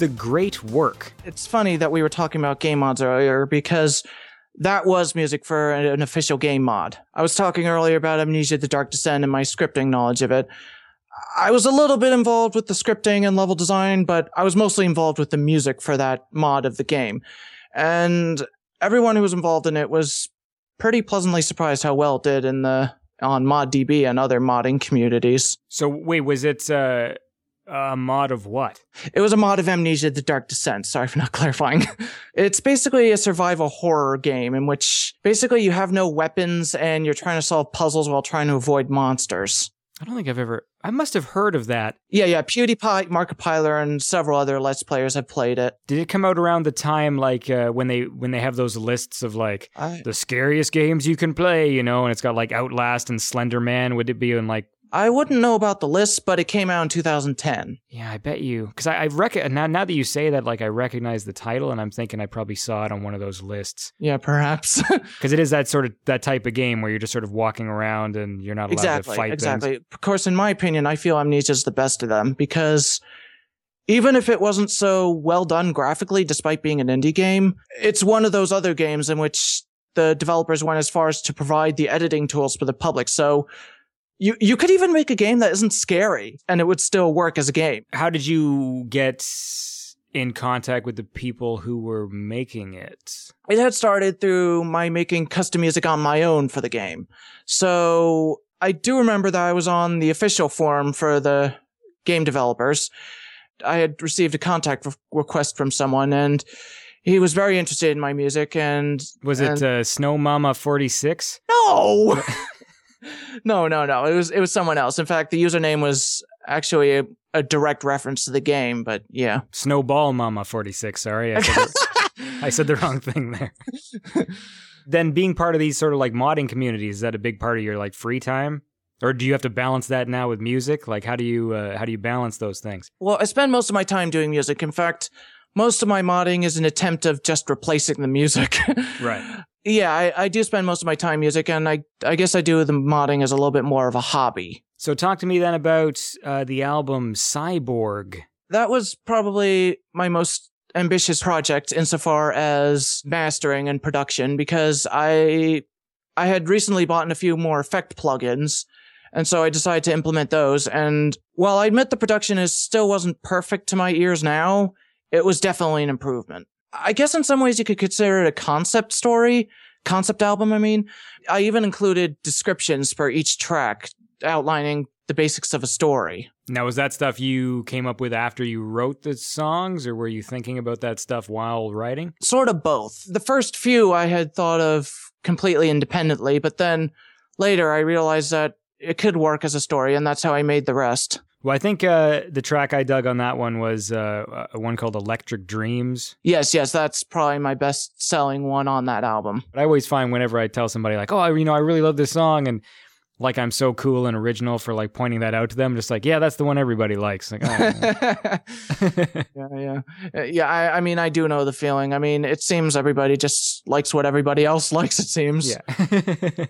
The great work? It's funny that we were talking about game mods earlier because that was music for an an official game mod. I was talking earlier about Amnesia the Dark Descent and my scripting knowledge of it. I was a little bit involved with the scripting and level design, but I was mostly involved with the music for that mod of the game. And everyone who was involved in it was pretty pleasantly surprised how well it did in the on ModDB and other modding communities. So wait, was it uh, a mod of what? It was a mod of Amnesia The Dark Descent. Sorry for not clarifying. it's basically a survival horror game in which basically you have no weapons and you're trying to solve puzzles while trying to avoid monsters. I don't think I've ever. I must have heard of that. Yeah, yeah. PewDiePie, Markiplier, and several other Let's Players have played it. Did it come out around the time like uh, when they when they have those lists of like I, the scariest games you can play, you know, and it's got like Outlast and Slender Man? Would it be in like? I wouldn't know about the list, but it came out in 2010. Yeah, I bet you because I, I reckon now now that you say that, like I recognize the title, and I'm thinking I probably saw it on one of those lists Yeah, perhaps. because it is that sort of that type of game where you're just sort of walking around and you're not allowed exactly, to fight things. exactly. Of course, in my opinion, I feel Amnesia is the best of them because even if it wasn't so well done graphically, despite being an indie game, it's one of those other games in which the developers went as far as to provide the editing tools for the public. So you you could even make a game that isn't scary and it would still work as a game. How did you get in contact with the people who were making it? It had started through my making custom music on my own for the game. So I do remember that I was on the official forum for the game developers. I had received a contact re- request from someone and he was very interested in my music and Was it and- uh, Snow Mama 46? no no no no it was it was someone else in fact the username was actually a, a direct reference to the game but yeah Snowball Mama 46, sorry. I said, the, I said the wrong thing there. Then being part of these sort of like modding communities, is that a big part of your like free time? Or do you have to balance that now with music? Like how do you uh, how do you balance those things? Well, I spend most of my time doing music. In fact, most of my modding is an attempt of just replacing the music. Right. yeah, I, I do spend most of my time music, and I I guess I do the modding as a little bit more of a hobby. So talk to me then about uh, the album Cyborg. That was probably my most ambitious project insofar as mastering and production because I I had recently bought a few more effect plugins. And so I decided to implement those. And while I admit the production is still wasn't perfect to my ears now, it was definitely an improvement. I guess in some ways you could consider it a concept story, concept album, I mean. I even included descriptions for each track outlining the basics of a story. Now, was that stuff you came up with after you wrote the songs, or were you thinking about that stuff while writing? Sort of both. The first few I had thought of completely independently, but then later I realized that it could work as a story, and that's how I made the rest. Well, I think uh, the track I dug on that one was uh, one called Electric Dreams. Yes, yes, that's probably my best selling one on that album. But I always find whenever I tell somebody like, "Oh, you know, I really love this song," and like I'm so cool and original for like pointing that out to them, just like, yeah, that's the one everybody likes. Like, oh. yeah, yeah, Uh, yeah. I, I mean, I do know the feeling. I mean, it seems everybody just likes what everybody else likes. It seems. yeah.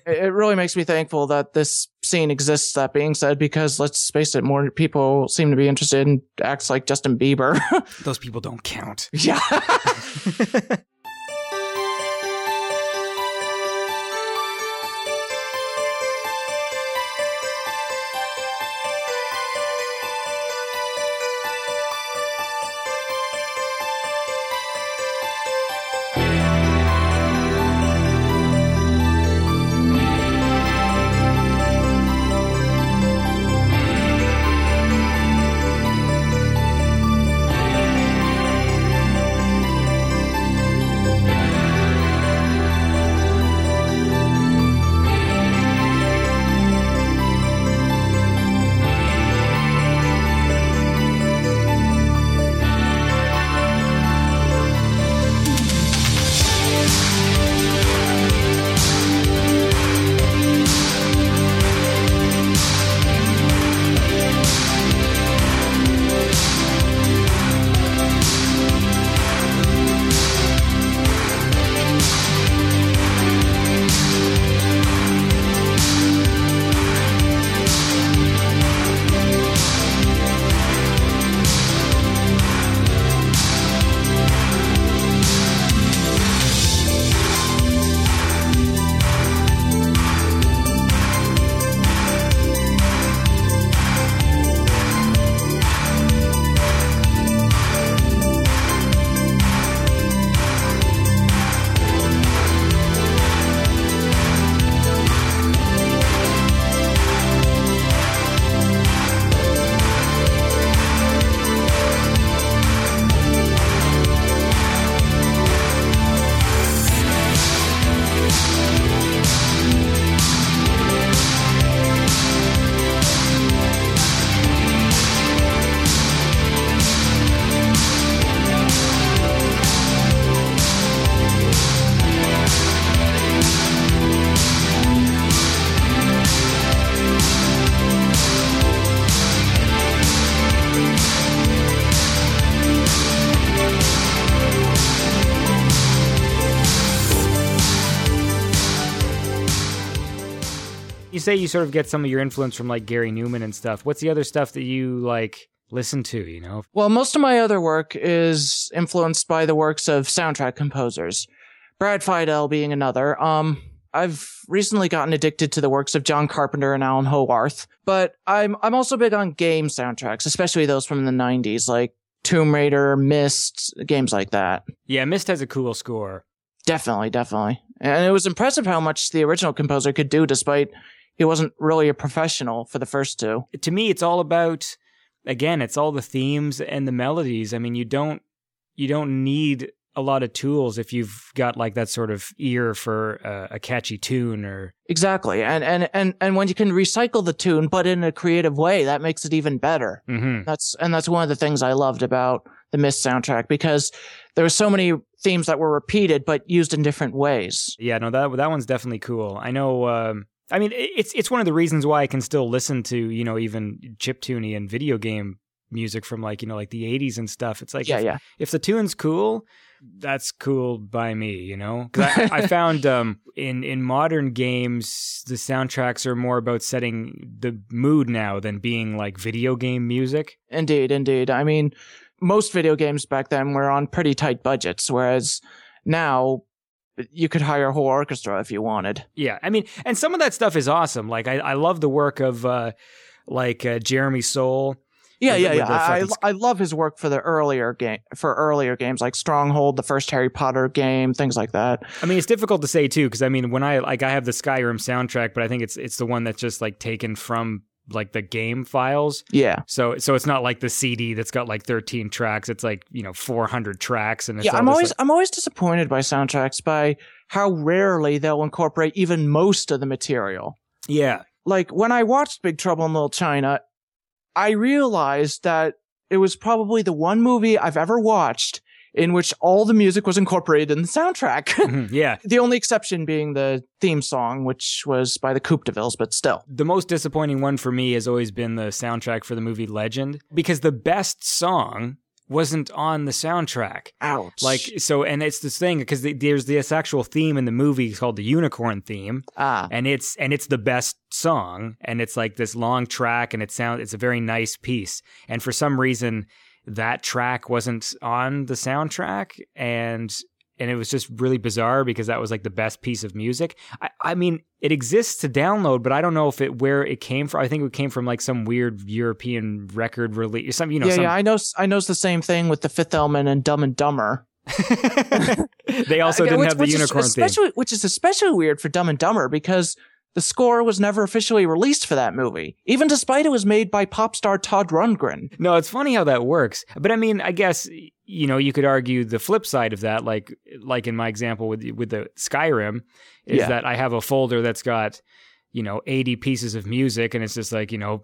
It, it really makes me thankful that this scene exists. That being said, because let's face it, more people seem to be interested in acts like Justin Bieber. Those people don't count. yeah. Say you sort of get some of your influence from like Gary Numan and stuff. What's the other stuff that you like listen to, you know? Well, most of my other work is influenced by the works of soundtrack composers. Brad Fiedel being another. Um, I've recently gotten addicted to the works of John Carpenter and Alan Howarth, but I'm I'm also big on game soundtracks, especially those from the 90s, like Tomb Raider, Myst, games like that. Yeah, Myst has a cool score. Definitely, definitely. And it was impressive how much the original composer could do despite he wasn't really a professional for the first two. To me, it's all about again, it's all the themes and the melodies. I mean, you don't you don't need a lot of tools if you've got like that sort of ear for uh, a catchy tune or Exactly. And, and, and, and when you can recycle the tune, but in a creative way, that makes it even better. Mhm. That's, and that's one of the things I loved about the Myst soundtrack because there were so many themes that were repeated but used in different ways. Yeah, no, that that one's definitely cool. I know. Um, I mean, it's it's one of the reasons why I can still listen to you know even chip chiptune and video game music from like you know like the '80s and stuff. It's like yeah, if, yeah. if the tune's cool, that's cool by me, you know. 'Cause I, I found um, in in modern games the soundtracks are more about setting the mood now than being like video game music. Indeed, indeed. I mean, most video games back then were on pretty tight budgets, whereas now you could hire a whole orchestra if you wanted. Yeah, I mean, and some of that stuff is awesome. Like I, I love the work of uh, like uh, Jeremy Soule. Yeah, yeah, yeah. I, I I love his work for the earlier game for earlier games like Stronghold, the first Harry Potter game, things like that. I mean, it's difficult to say too because I mean, when I like I have the Skyrim soundtrack, but I think it's it's the one that's just like taken from like the game files. Yeah. So so it's not like the CD that's got like 13 tracks. It's like you know 400 tracks, and it's Yeah, I'm always like- I'm always disappointed by soundtracks by how rarely they'll incorporate even most of the material. yeah. Like when I watched Big Trouble in Little China, I realized that it was probably the one movie I've ever watched in which all the music was incorporated in the soundtrack. Mhm, yeah. the only exception being the theme song, which was by the Coupe de Villes, but still. The most disappointing one for me has always been the soundtrack for the movie Legend because the best song wasn't on the soundtrack. Ouch. Like so, and it's this thing because there's this actual theme in the movie called the unicorn theme, ah, and it's and it's the best song, and it's like this long track, and it sounds it's a very nice piece, and for some reason that track wasn't on the soundtrack, and and it was just really bizarre because that was like the best piece of music. I, I mean, it exists to download, but I don't know if it where it came from. I think it came from like some weird European record release, some you know, yeah, some, yeah. I know. I know the same thing with the Fifth Element and Dumb and Dumber. they also didn't which- have the which is unicorn theme. Which is especially weird for Dumb and Dumber because the score was never officially released for that movie, even despite it was made by pop star Todd Rundgren. No, it's funny how that works. But I mean, I guess you know you could argue the flip side of that, like like in my example with with the Skyrim, is Yeah. that I have a folder that's got you know eighty pieces of music, and it's just like you know.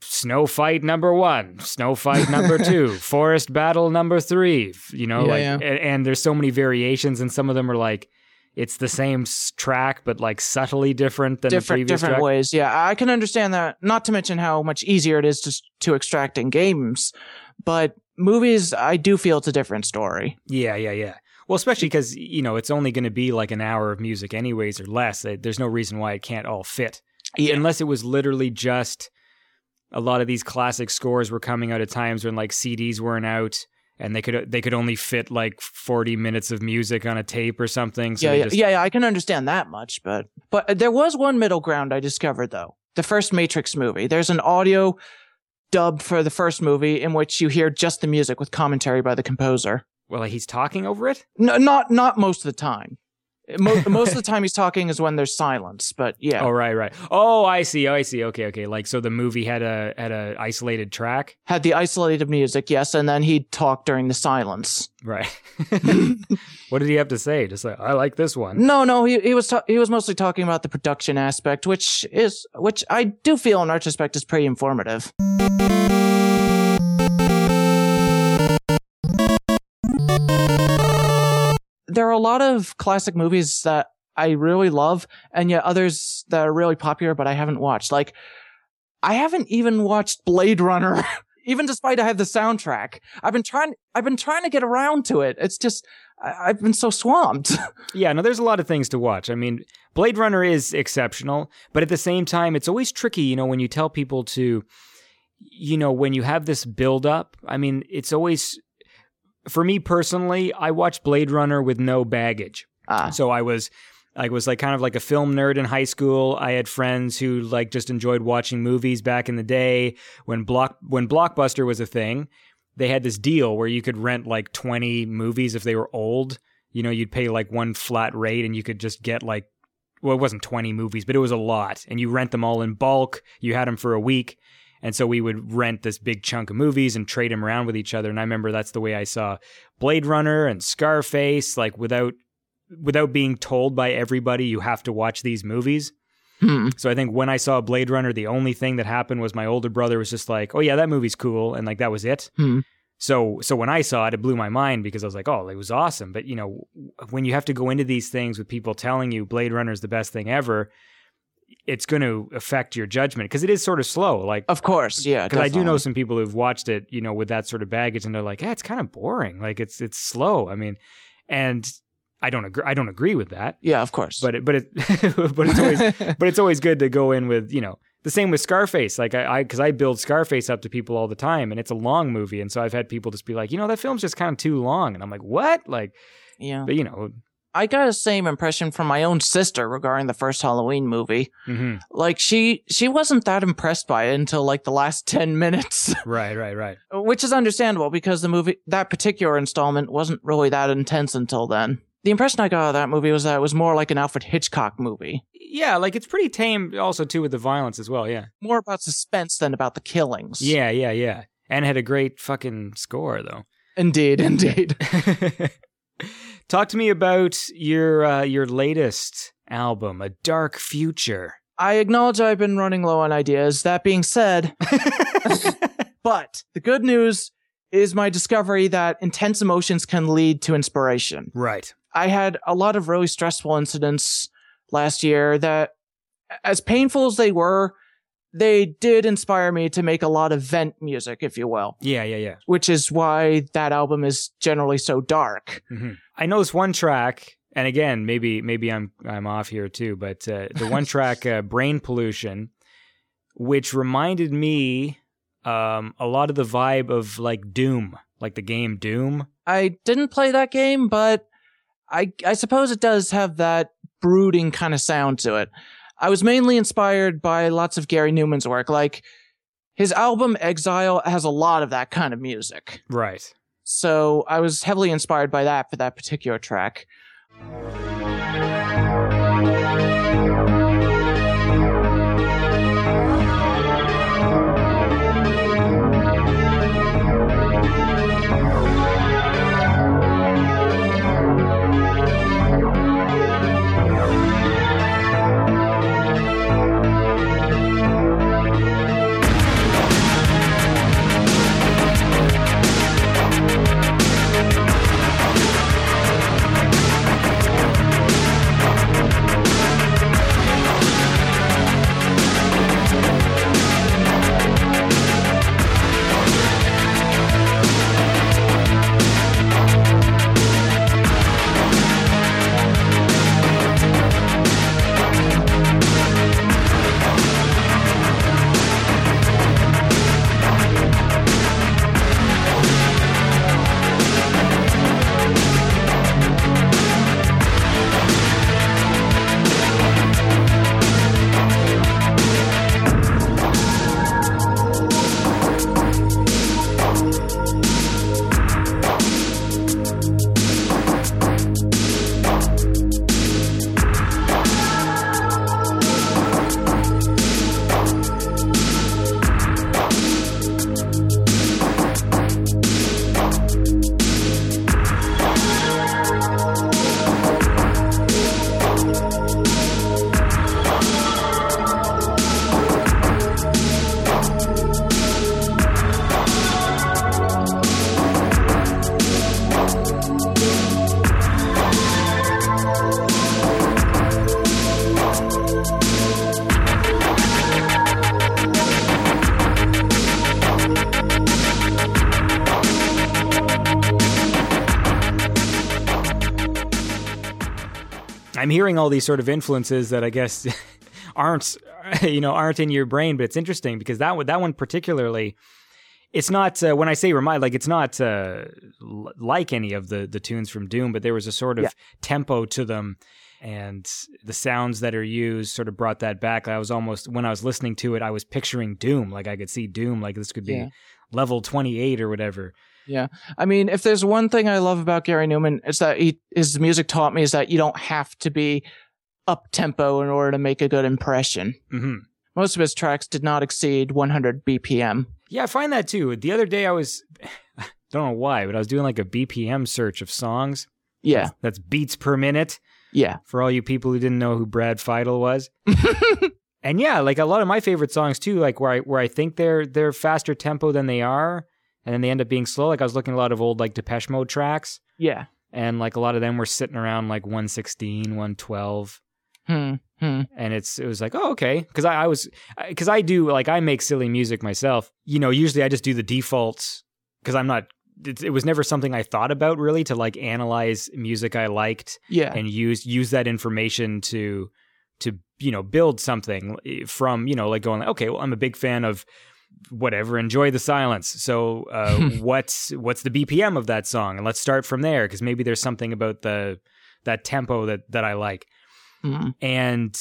Snow fight number one, snow fight number two, forest battle number three. You know, Yeah, like, yeah. And, and there's so many variations, and some of them are like it's the same track, but like subtly different than the previous different track. ways. Yeah, I can understand that. Not to mention how much easier it is to to extract in games, but movies, I do feel it's a different story. Yeah, yeah, yeah. Well, especially because you know it's only going to be like an hour of music, anyways, or less. Uh, There's no reason why it can't all fit, Yeah. unless it was literally just a lot of these classic scores were coming out at times when like CDs weren't out, and they could they could only fit like 40 minutes of music on a tape or something. So yeah, yeah, just, yeah, yeah. I can understand that much, but but there was one middle ground I discovered though. The first Matrix movie. There's an audio dub for the first movie in which you hear just the music with commentary by the composer. Well, he's talking over it. No, not not most of the time. Mo- most of the time he's talking is when there's silence, but yeah, Oh, right, right. Oh, I see. Oh, I see. Okay, okay. Like so, the movie had a had a isolated track. had the isolated music, yes, and then he'd talk during the silence. Right. what did he have to say? Just like I like this one. No, no, he he was ta- he was mostly talking about the production aspect, which is which I do feel in retrospect is pretty informative. There are a lot of classic movies that I really love, and yet others that are really popular, but I haven't watched. Like, I haven't even watched Blade Runner, even despite I have the soundtrack. I've been trying, I've been trying to get around to it. It's just, I, I've been so swamped. Yeah, no, there's a lot of things to watch. I mean, Blade Runner is exceptional, but at the same time, it's always tricky, you know, when you tell people to, you know, when you have this build up. I mean, it's always, for me personally, I watched Blade Runner with no baggage. Ah. So I was, I was like kind of like a film nerd in high school. I had friends who like just enjoyed watching movies back in the day when block when Blockbuster was a thing. They had this deal where you could rent like 20 movies if they were old. You know, you'd pay like one flat rate and you could just get like well, it wasn't 20 movies, but it was a lot. And you rent them all in bulk. You had them for a week. And so we would rent this big chunk of movies and trade them around with each other. And I remember that's the way I saw Blade Runner and Scarface, like without without being told by everybody you have to watch these movies. Hmm. So I think when I saw Blade Runner, the only thing that happened was my older brother was just like, "Oh yeah, that movie's cool," and like that was it. Hmm. So so when I saw it, it blew my mind because I was like, oh, it was awesome. But you know, when you have to go into these things with people telling you Blade Runner is the best thing ever, it's going to affect your judgment because it is sort of slow. Like Of course, yeah. because I do know some people who've watched it, you know, with that sort of baggage, and they're like, "Yeah, it's kind of boring. Like it's it's slow." I mean, and I don't agree. I don't agree with that. Yeah, of course. But it, but it, but it's always but it's always good to go in with you know the same with Scarface. Like I because I, build Scarface up to people all the time, and it's a long movie, and so I've had people just be like, you know, that film's just kind of too long, and I'm like, what? Like, yeah. but you know, I got the same impression from my own sister regarding the first Halloween movie. mhm. Like she she wasn't that impressed by it until like the last 10 minutes, right, right, right. which is understandable because the movie that particular installment wasn't really that intense until then. The impression I got of that movie was that it was more like an Alfred Hitchcock movie, Yeah, like it's pretty tame, also too with the violence as well. Yeah, more about suspense than about the killings. yeah, yeah, yeah, and had a great fucking score though. Indeed, indeed. Talk to me about your uh, your latest album, A Dark Future. I acknowledge I've been running low on ideas. That being said, but the good news is my discovery that intense emotions can lead to inspiration. Right. I had a lot of really stressful incidents last year that, as painful as they were, they did inspire me to make a lot of vent music, if you will, Yeah, yeah, yeah. which is why that album is generally so dark. hmm I know this one track, and again, maybe maybe I'm I'm off here too, but uh, the one track, uh, "Brain Pollution," which reminded me um, a lot of the vibe of like Doom, like the game Doom. I didn't play that game, but I I suppose it does have that brooding kind of sound to it. I was mainly inspired by lots of Gary Numan's work. Like his album Exile has a lot of that kind of music. Right. So I was heavily inspired by that for that particular track. I'm hearing all these sort of influences that I guess aren't you know aren't in your brain, but it's interesting because that one that one particularly. It's not uh, when I say remind like it's not uh, l- like any of the the tunes from Doom, but there was a sort of Yeah. tempo to them, and the sounds that are used sort of brought that back. I was almost when I was listening to it, I was picturing Doom, like I could see Doom, like this could be Yeah. level twenty eight or whatever. Yeah. I mean, if there's one thing I love about Gary Numan, it's that he, his music taught me is that you don't have to be up tempo in order to make a good impression. hmm Most of his tracks did not exceed 100 BPM. Yeah, I find that too. The other day I was, I don't know why, but I was doing like a BPM search of songs. Yeah. That's beats per minute Yeah. for all you people who didn't know who Brad Fiedel was. and yeah, like a lot of my favorite songs too, like where I where I think they're they're faster tempo than they are, and then they end up being slow. Like I was looking at a lot of old like Depeche Mode tracks, Yeah. and like a lot of them were sitting around like 116, 112. Hmm. Hmm. and it's it was like oh okay because I, I was because I do like I make silly music myself you know usually I just do the defaults because I'm not it, it was never something I thought about really to like analyze music I liked Yeah. and use use that information to to you know build something from you know like going okay well I'm a big fan of whatever enjoy the silence so uh, what's what's the BPM of that song and let's start from there because maybe there's something about the that tempo that that I like Hmm. and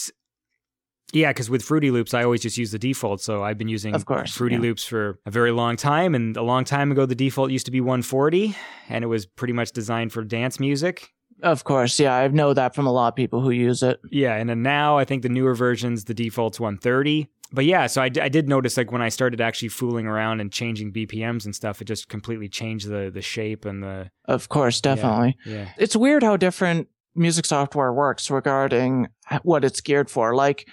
yeah, because with Fruity Loops, I always just use the default. So I've been using Of course, Fruity yeah. Loops for a very long time. And a long time ago, the default used to be 140, and it was pretty much designed for dance music. Of course. Yeah. I know that from a lot of people who use it. Yeah, and then now I think the newer versions, the default's 130. But yeah, so I, d- I did notice like when I started actually fooling around and changing BPMs and stuff, it just completely changed the the shape and the Of course. Definitely. yeah. It's weird how different music software works regarding what it's geared for. Like,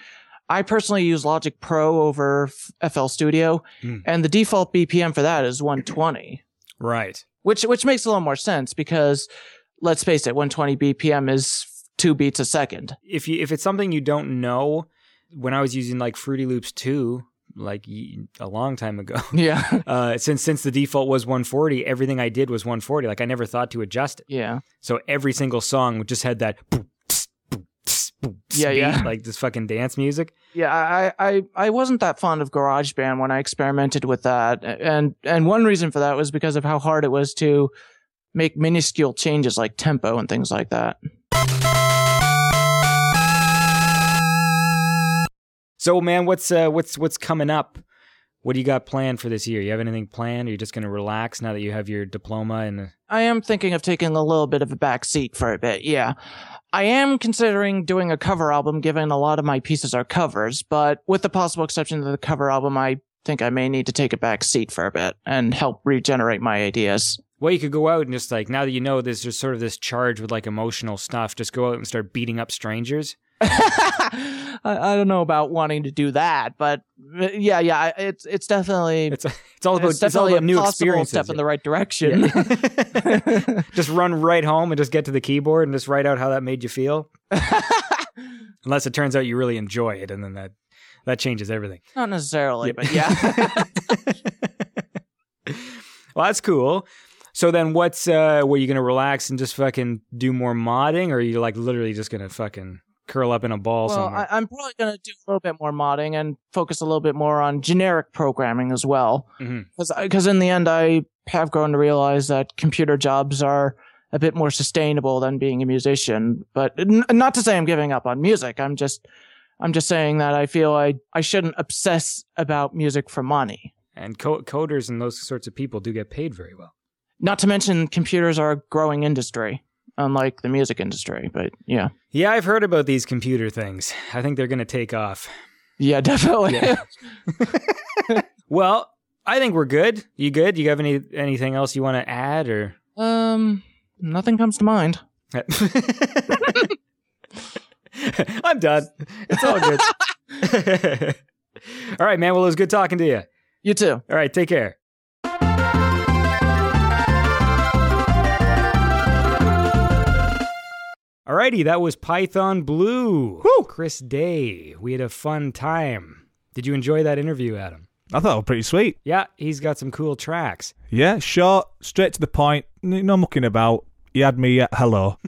I personally use Logic Pro over FL Studio, Hmm. and the default BPM for that is 120, Right. which which makes a little more sense because let's face it, 120 BPM is two beats a second. if you if it's something you don't know, when I was using like Fruity Loops 2, like a long time ago, Yeah, uh, since since the default was 140, everything I did was 140. Like I never thought to adjust it. yeah, So every single song just had that Yeah, beat, yeah. like this fucking dance music. yeah. I, I I wasn't that fond of GarageBand when I experimented with that, and and one reason for that was because of how hard it was to make minuscule changes like tempo and things like that. So man, what's uh, what's what's coming up? What do you got planned for this year? You have anything planned? Or you just gonna relax now that you have your diploma and I am thinking of taking a little bit of a back seat for a bit, yeah. I am considering doing a cover album given a lot of my pieces are covers, but with the possible exception of the cover album, I think I may need to take a back seat for a bit and help regenerate my ideas. well, you could go out and just like now that you know there's just sort of this charge with like emotional stuff, just go out and start beating up strangers. I, I don't know about wanting to do that, but uh, yeah, yeah, it's it's definitely It's it's all about it's it's, all definitely about a new possible experiences. step in the right direction. just run right home and just get to the keyboard and just write out how that made you feel. Unless it turns out you really enjoy it, and then that that changes everything. Not necessarily, but yeah. Well, that's cool. So then, what's uh, were you gonna relax and just fucking do more modding, or are you like literally just gonna fucking curl up in a ball Well, somewhere? I, I'm probably going to do a little bit more modding and focus a little bit more on generic programming as well. Mm-hmm. Because in the end, I have grown to realize that computer jobs are a bit more sustainable than being a musician. But n- not to say I'm giving up on music. I'm just, I'm just saying that I feel I, I shouldn't obsess about music for money. and co- coders and those sorts of people do get paid very well. Not to mention computers are a growing industry, unlike the music industry. But yeah, Yeah, I've heard about these computer things. I think they're gonna take off. yeah, definitely. Well, I think we're good. You good? You have any anything else you want to add or? um, nothing comes to mind. I'm done. It's all good. all right, man. Well, it was good talking to you. You too. All right, take care. Alrighty, that was Python Blue. Chris Day. We had a fun time. Did you enjoy that interview, Adam? I thought it was pretty sweet. Yeah, he's got some cool tracks. Yeah, short, straight to the point, no mucking about. He had me at hello.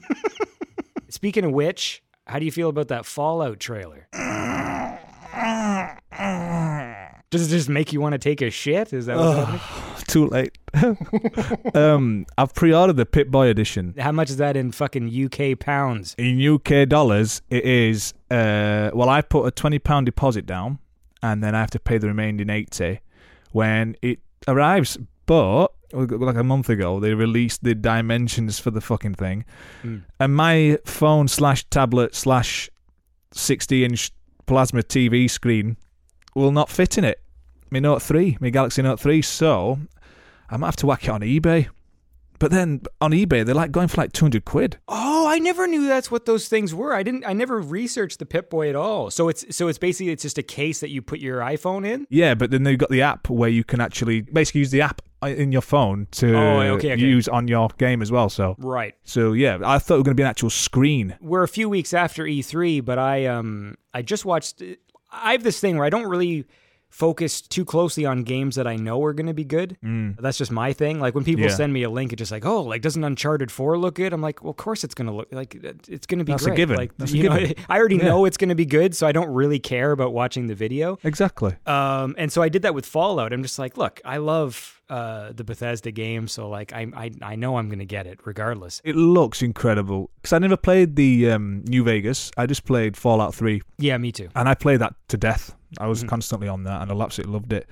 Speaking of which, how do you feel about that Fallout trailer? Does it just make you want to take a shit? Is that what's happening? Too late. um, I've pre-ordered the Pip Boy edition. How much is that in fucking UK pounds? In UK dollars, it is. Uh, well, I put a twenty pound deposit down, and then I have to pay the remaining eighty when it arrives. But like a month ago, they released the dimensions for the fucking thing, Mm. and my phone slash tablet slash sixty inch plasma TV screen will not fit in it. My Note three, my Galaxy Note three. So I might have to whack it on eBay. But then on eBay, they're like going for like two hundred quid. Oh, I never knew that's what those things were. I didn't. I never researched the Pip Boy at all. So it's so it's basically it's just a case that you put your iPhone in. Yeah, but then they've got the app where you can actually basically use the app uh, in your phone to Oh, okay, okay. use on your game as well. So, Right. so yeah, I thought it was going to be an actual screen. We're a few weeks after E3, but I um I just watched. I have this thing where I don't really focus too closely on games that I know are going to be good. That's just my thing. Like when people Mm. Yeah. send me a link, it's just like, oh, like doesn't Uncharted Four look good? I'm like, well, of course it's going to look like it's going to be That's a great. given. Like That's a you know, given. I already Yeah. know it's going to be good, so I don't really care about watching the video. Exactly. Um, and so I did that with Fallout. I'm just like, look, I love uh, the Bethesda game, so like I I, I know I'm going to get it regardless. It looks incredible because I never played the um, New Vegas. I just played Fallout Three, Yeah, me too. and I played that to death. I Mm-hmm. was constantly on that, and I absolutely loved it.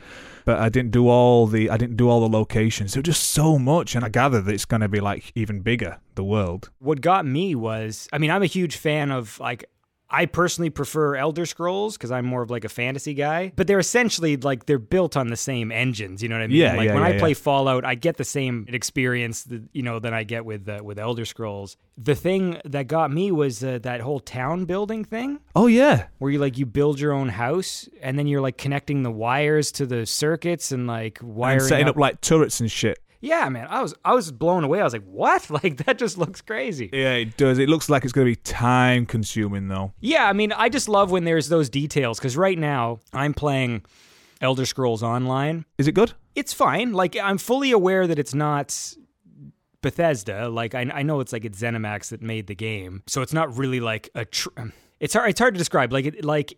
But I didn't do all the I didn't do all the locations. There was just so much, and I gather that it's going to be like even bigger. The world. what got me was I mean, I'm a huge fan of like I personally prefer Elder Scrolls because I'm more of like a fantasy guy, but they're essentially like they're built on the same engines. You know what I mean? Yeah, like yeah, when yeah, I play. Fallout, I get the same experience that you know that I get with uh, with Elder Scrolls. The thing that got me was uh, that whole town building thing Oh yeah, where you like you build your own house and then you're like connecting the wires to the circuits and like wiring and setting up like turrets and shit. Yeah, man, I was I was blown away. I was like, what? Like that just looks crazy. Yeah, it does. It looks like it's going to be time consuming though. Yeah, I mean, I just love when there's those details because right now I'm playing Elder Scrolls Online. Is it good? It's fine. Like I'm fully aware that it's not Bethesda. Like I, I know it's like it's ZeniMax that made the game, so it's not really like a. Tr- it's hard. It's hard to describe. Like it. Like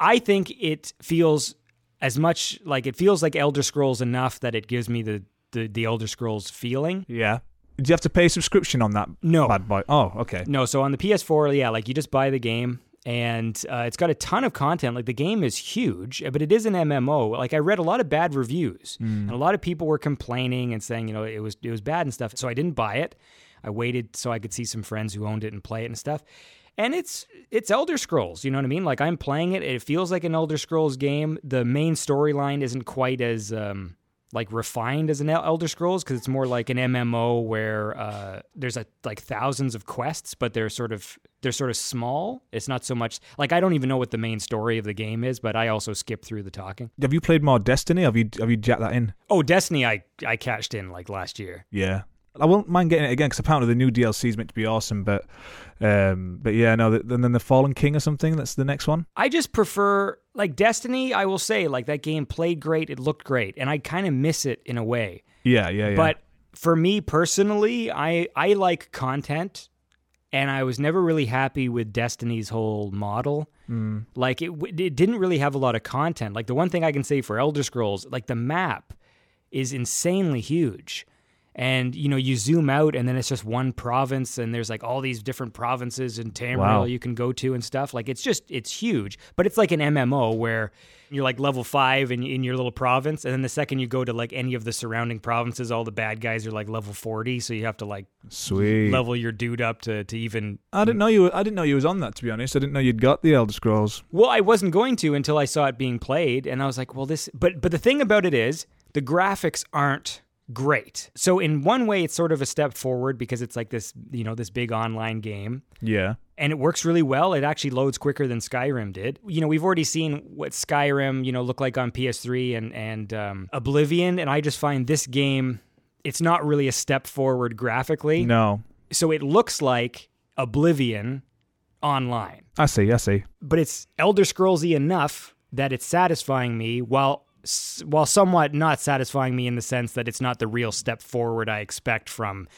I think it feels as much like it feels like Elder Scrolls enough that it gives me the the, the Elder Scrolls feeling. Yeah. Do you have to pay a subscription on that No. bad boy? Oh, okay. No, so on the PS4, yeah, like you just buy the game and uh, it's got a ton of content. Like the game is huge, but it is an MMO. Like I read a lot of bad reviews, and a lot of people were complaining and saying, you know, it was it was bad and stuff. So I didn't buy it. I waited so I could see some friends who owned it and play it and stuff. And it's it's Elder Scrolls, you know what I mean? Like I'm playing it. It feels like an Elder Scrolls game. The main storyline isn't quite as um, like refined as an Elder Scrolls because it's more like an MMO where uh, there's a, like thousands of quests, but they're sort of they're sort of small. It's not so much like I don't even know what the main story of the game is, but I also skip through the talking. Have you played more Destiny? Have you have you jacked that in? Oh, Destiny, I I cashed in like last year. Yeah. I won't mind getting it again because apparently the new DLC is meant to be awesome. But, um, but yeah, no. The, and then the Fallen King or something. That's the next one. I just prefer like Destiny. I will say like that game played great, it looked great, and I kind of miss it in a way. Yeah, yeah, yeah. But for me personally, I I like content, and I was never really happy with Destiny's whole model. Like it, it didn't really have a lot of content. Like the one thing I can say for Elder Scrolls, like the map is insanely huge. And you know, you zoom out, and then it's just one province, and there's like all these different provinces in Tamriel Wow. you can go to and stuff. Like it's just it's huge, but it's like an MMO where you're like level five in, in your little province, and then the second you go to like any of the surrounding provinces, all the bad guys are like level forty, so you have to like Sweet. level your dude up to to even. I didn't know you. Were, I didn't know you was on that. To be honest, I didn't know you'd got the Elder Scrolls. Well, I wasn't going to until I saw it being played, and I was like, well, this. But but the thing about it is, the graphics aren't great. So in one way, it's sort of a step forward because it's like this, you know, this big online game. Yeah. and it works really well. It actually loads quicker than Skyrim did. You know, we've already seen what Skyrim, you know, look like on PS3 and and um, Oblivion, and I just find this game, it's not really a step forward graphically. No. So it looks like Oblivion online, I see. I see. but it's Elder Scrollsy enough that it's satisfying me while while somewhat not satisfying me in the sense that it's not the real step forward I expect from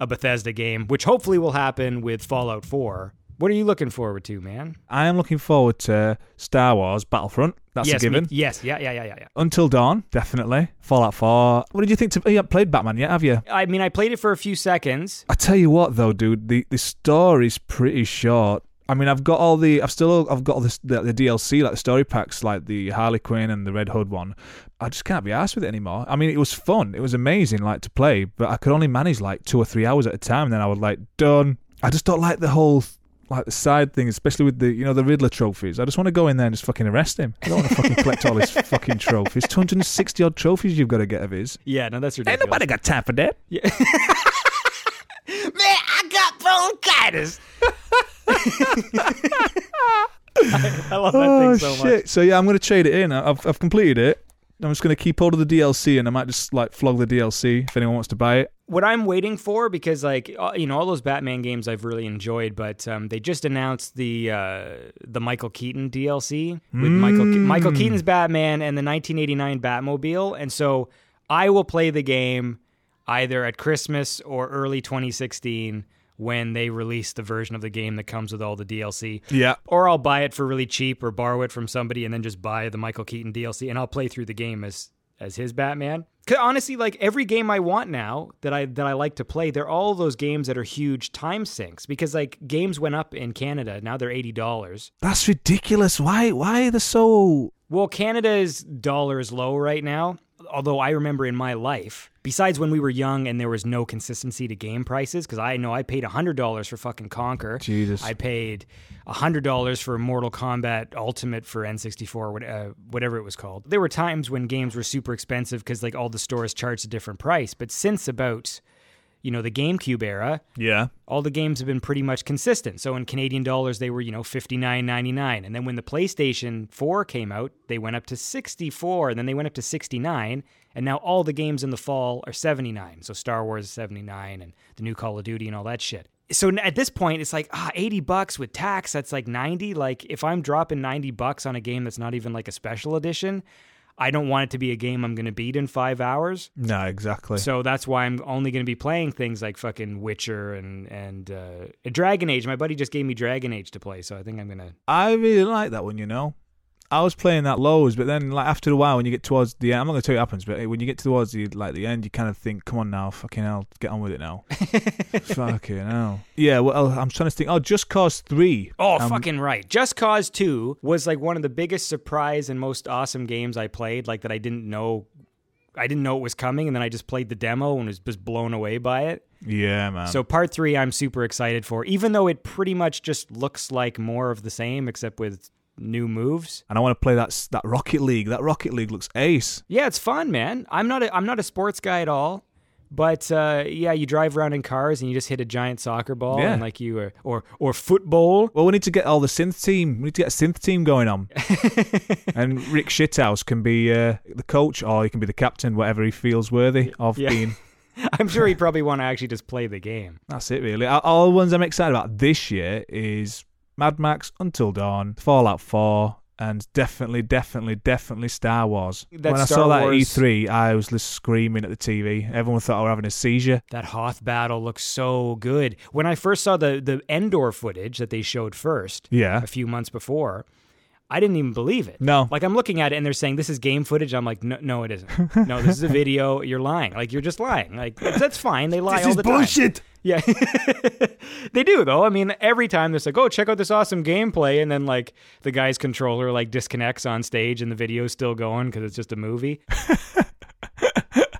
a Bethesda game, which hopefully will happen with Fallout 4. What are you looking forward to, man? I am looking forward to Star Wars Battlefront. That's yes, a given. me- yes, yeah, yeah, yeah, yeah, yeah. Until Dawn, definitely. Fallout 4. What did you think? To, you haven't played Batman yet, have you? I mean, I played it for a few seconds. I tell you what, though, dude, the the story's pretty short. I mean, I've got all the, I've still, I've got all this, the, the DLC, like the story packs, like the Harley Quinn and the Red Hood one. I just can't be arsed with it anymore. I mean, it was fun, it was amazing, like to play, but I could only manage like two or three hours at a time. And then I would like done. I just don't like the whole, like the side thing, especially with the, you know, the Riddler trophies. I just want to go in there and just fucking arrest him. I don't want to fucking collect all his fucking trophies. Two hundred and sixty odd trophies you've got to get of his. Yeah, no, that's Ain't ridiculous. nobody got time for that. Yeah. Man, I got bronchitis. I love that oh thing so shit! much. So yeah, I'm gonna trade it in. I've I've completed it. I'm just going to keep hold of the DLC, and I might just like flog the DLC if anyone wants to buy it. what I'm waiting for because like uh, you know all those Batman games I've really enjoyed, but um, they just announced the uh, the Michael Keaton DLC with Michael Ke- Michael Keaton's Batman and the 1989 Batmobile, and so I will play the game either at Christmas or early 2016 when they release the version of the game that comes with all the DLC. Yeah. Or I'll buy it for really cheap or borrow it from somebody and then just buy the Michael Keaton DLC and I'll play through the game as as his Batman. 'Cause honestly, like every game I want now that I that I like to play, they're all those games that are huge time sinks because like games went up in Canada. Now they're eighty dollars. That's ridiculous. Why? Why are they so? Well, Canada's dollar is low right now. Although I remember in my life, besides when we were young and there was no consistency to game prices, because I know I paid $100 for fucking Conker. Jesus. I paid $100 for Mortal Kombat Ultimate for N64, uh, whatever it was called. There were times when games were super expensive because like all the stores charged a different price. But since about, you know, the GameCube era, Yeah. all the games have been pretty much consistent. So in Canadian dollars, they were you know fifty nine ninety nine, and then when the PlayStation Four came out, they went up to sixty four, and then they went up to sixty nine, and now all the games in the fall are seventy nine. So Star Wars is seventy nine, and the new Call of Duty and all that shit. So at this point, it's like ah, eighty bucks with tax. That's like ninety. Like if I'm dropping ninety bucks on a game that's not even like a special edition. I don't want it to be a game I'm going to beat in five hours. No, exactly. So that's why I'm only going to be playing things like fucking Witcher and and uh, Dragon Age. My buddy just gave me Dragon Age to play, so I think I'm gonna. I really like that one. You know, I was playing that lows, but then like after a while, when you get towards the end, I'm not gonna tell you what happens, but when you get towards the like the end, you kind of think, "Come on now, fucking hell, get on with it now." fucking hell. Yeah. Well, I'm trying to think. Oh, Just Cause Three. Oh, Um, fucking right! Just Cause Two was like one of the biggest surprise and most awesome games I played. Like that, I didn't know. I didn't know it was coming, and then I just played the demo and was just blown away by it. Yeah, man. So part three, I'm super excited for, even though it pretty much just looks like more of the same, except with new moves. and I want to play that that Rocket League. That Rocket League looks ace. Yeah, it's fun, man. I'm not a, I'm not a sports guy at all. But uh, yeah, you drive around in cars and you just hit a giant soccer ball Yeah. and like you or or, or football. Well, we need to get all the synth team. We need to get a synth team going on. and Rick Shithouse can be uh, the coach, or he can be the captain, whatever he feels worthy of Yeah. being. I'm sure he'd probably want to actually just play the game. That's it, really. All- All the ones I'm excited about this year is Mad Max, Until Dawn, Fallout 4, and definitely, definitely, definitely Star Wars. That when I saw that at Wars- E3, I was just screaming at the TV. Everyone thought I was having a seizure. That Hoth battle looks so good. When I first saw the the Endor footage that they showed first, Yeah. a few months before, I didn't even believe it. No. Like I'm looking at it and they're saying this is game footage. I'm like, no, no, it isn't. No, this is a video. You're lying. Like you're just lying. Like that's fine. They lie all the time. Yeah. they do though. I mean, every time they're like, "Oh, check out this awesome gameplay," and then like the guy's controller like disconnects on stage and the video's still going because it's just a movie.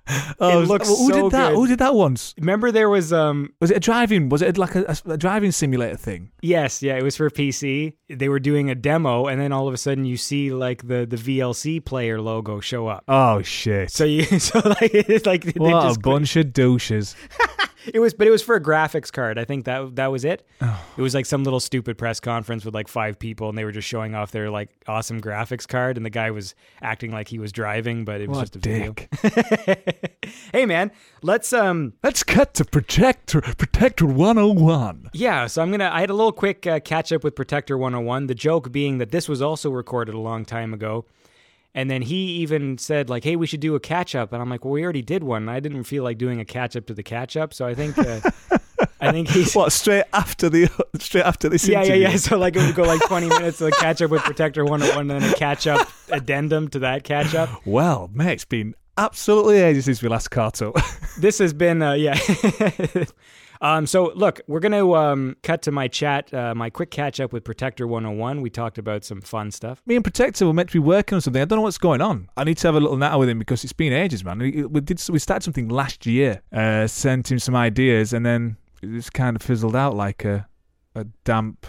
Oh, It looks who so did that? good. Who did that once? Remember there was um Was it a driving? Was it like a, a driving simulator thing? yes, yeah, it was for PC. They were doing a demo and then all of a sudden you see like the the VLC player logo show up. Oh shit! So you so like it's like they what just a bunch of douches. It was, but it was for a graphics card. I think that that was it. It was like some little stupid press conference with like five people, and they were just showing off their like awesome graphics card, and the guy was acting like he was driving, but it was What just a dick. video. hey man, let's um Let's cut to Protector Protector 101. yeah. So I'm gonna. I had a little quick uh, catch up with Protector 101. The joke being that this was also recorded a long time ago. And then he even said like, "Hey, we should do a catch up." And I'm like, "Well, we already did one. I didn't feel like doing a catch up to the catch up." So I think, uh, I think he's What? Straight after the straight after this Yeah, yeah, interview? yeah. So like it would go like 20 minutes of the catch up with Protector 101 and then a catch up addendum to that catch up. Well, mate, it's been absolutely ages since we last caught up. This has been uh yeah. um so look, we're going to um cut to my chat uh, my quick catch up with Protector 101. We talked about some fun stuff. Me and Protector were meant to be working on something. I don't know what's going on. I need to have a little natter with him because it's been ages, man. We, we did we started something last year. Uh, sent him some ideas, and then it just kind of fizzled out like a a damp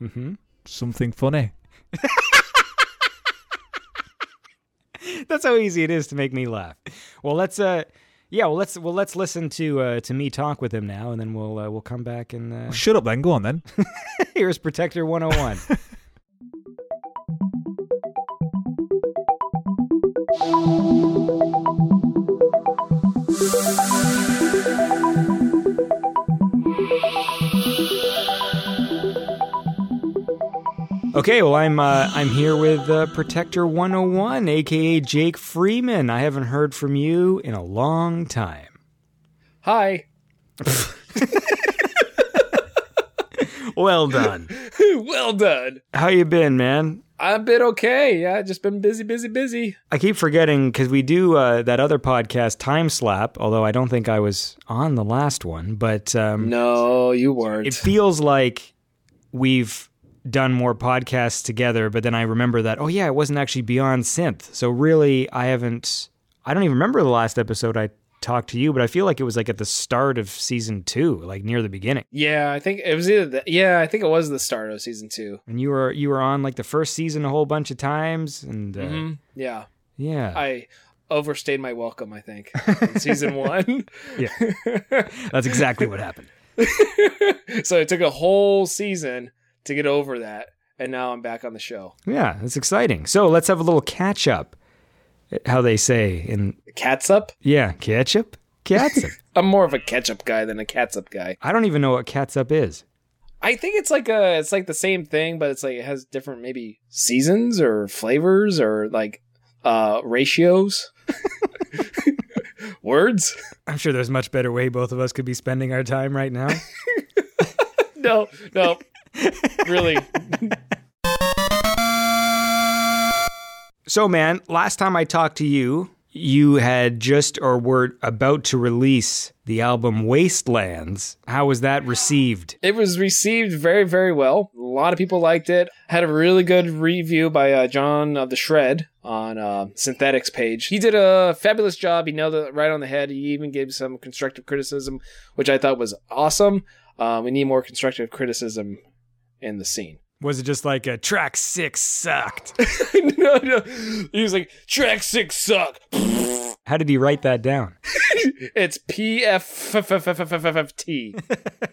Mhm. something funny. That's how easy it is to make me laugh. Well, let's uh yeah, well let's well let's listen to uh to me talk with him now and then we'll uh, we'll come back and uh, Shut up, then. Go on, then. here's Protector 101. Okay, well, I'm uh, I'm here with uh, Protector 101, aka Jake Freeman. I haven't heard from you in a long time. Hi. Well done. well done. How you been, man? I've been okay. Yeah, just been busy, busy, busy. I keep forgetting because we do uh, that other podcast, Time Slap. Although I don't think I was on the last one, but um, No, you weren't. it feels like we've done more podcasts together. But then I remember that oh yeah, it wasn't actually Beyond Synth. So really, I haven't. I don't even remember the last episode I talked to you, but I feel like it was like at the start of season two, like near the beginning. yeah, I think it was either. The, yeah, I think it was the start of season two. And you were you were on like the first season a whole bunch of times, and uh, hmm Yeah, yeah, I overstayed my welcome. I think in season one. yeah, that's exactly what happened. so it took a whole season to get over that, and now I'm back on the show. Yeah, that's exciting. So let's have a little catch up. How they say in Cat's up. yeah, catch up, catsup. I'm more of a ketchup guy than a catsup guy. I don't even know what catsup is. I think it's like a it's like the same thing, but it's like it has different maybe seasons or flavors or like uh ratios. Words? I'm sure there's much better way both of us could be spending our time right now. No, no. Really. so, man, last time I talked to you, you had just or were about to release the album Wastelands. How was that received? It was received very, very well. A lot of people liked it. Had a really good review by uh, John of the Shred on uh, Synthetics page. He did a fabulous job. He nailed it right on the head. He even gave some constructive criticism, which I thought was awesome. Uh, we need more constructive criticism in the scene. Was it just like a track six sucked? no, no. He was like, track six suck. How did he write that down? it's P F F F F F F F T.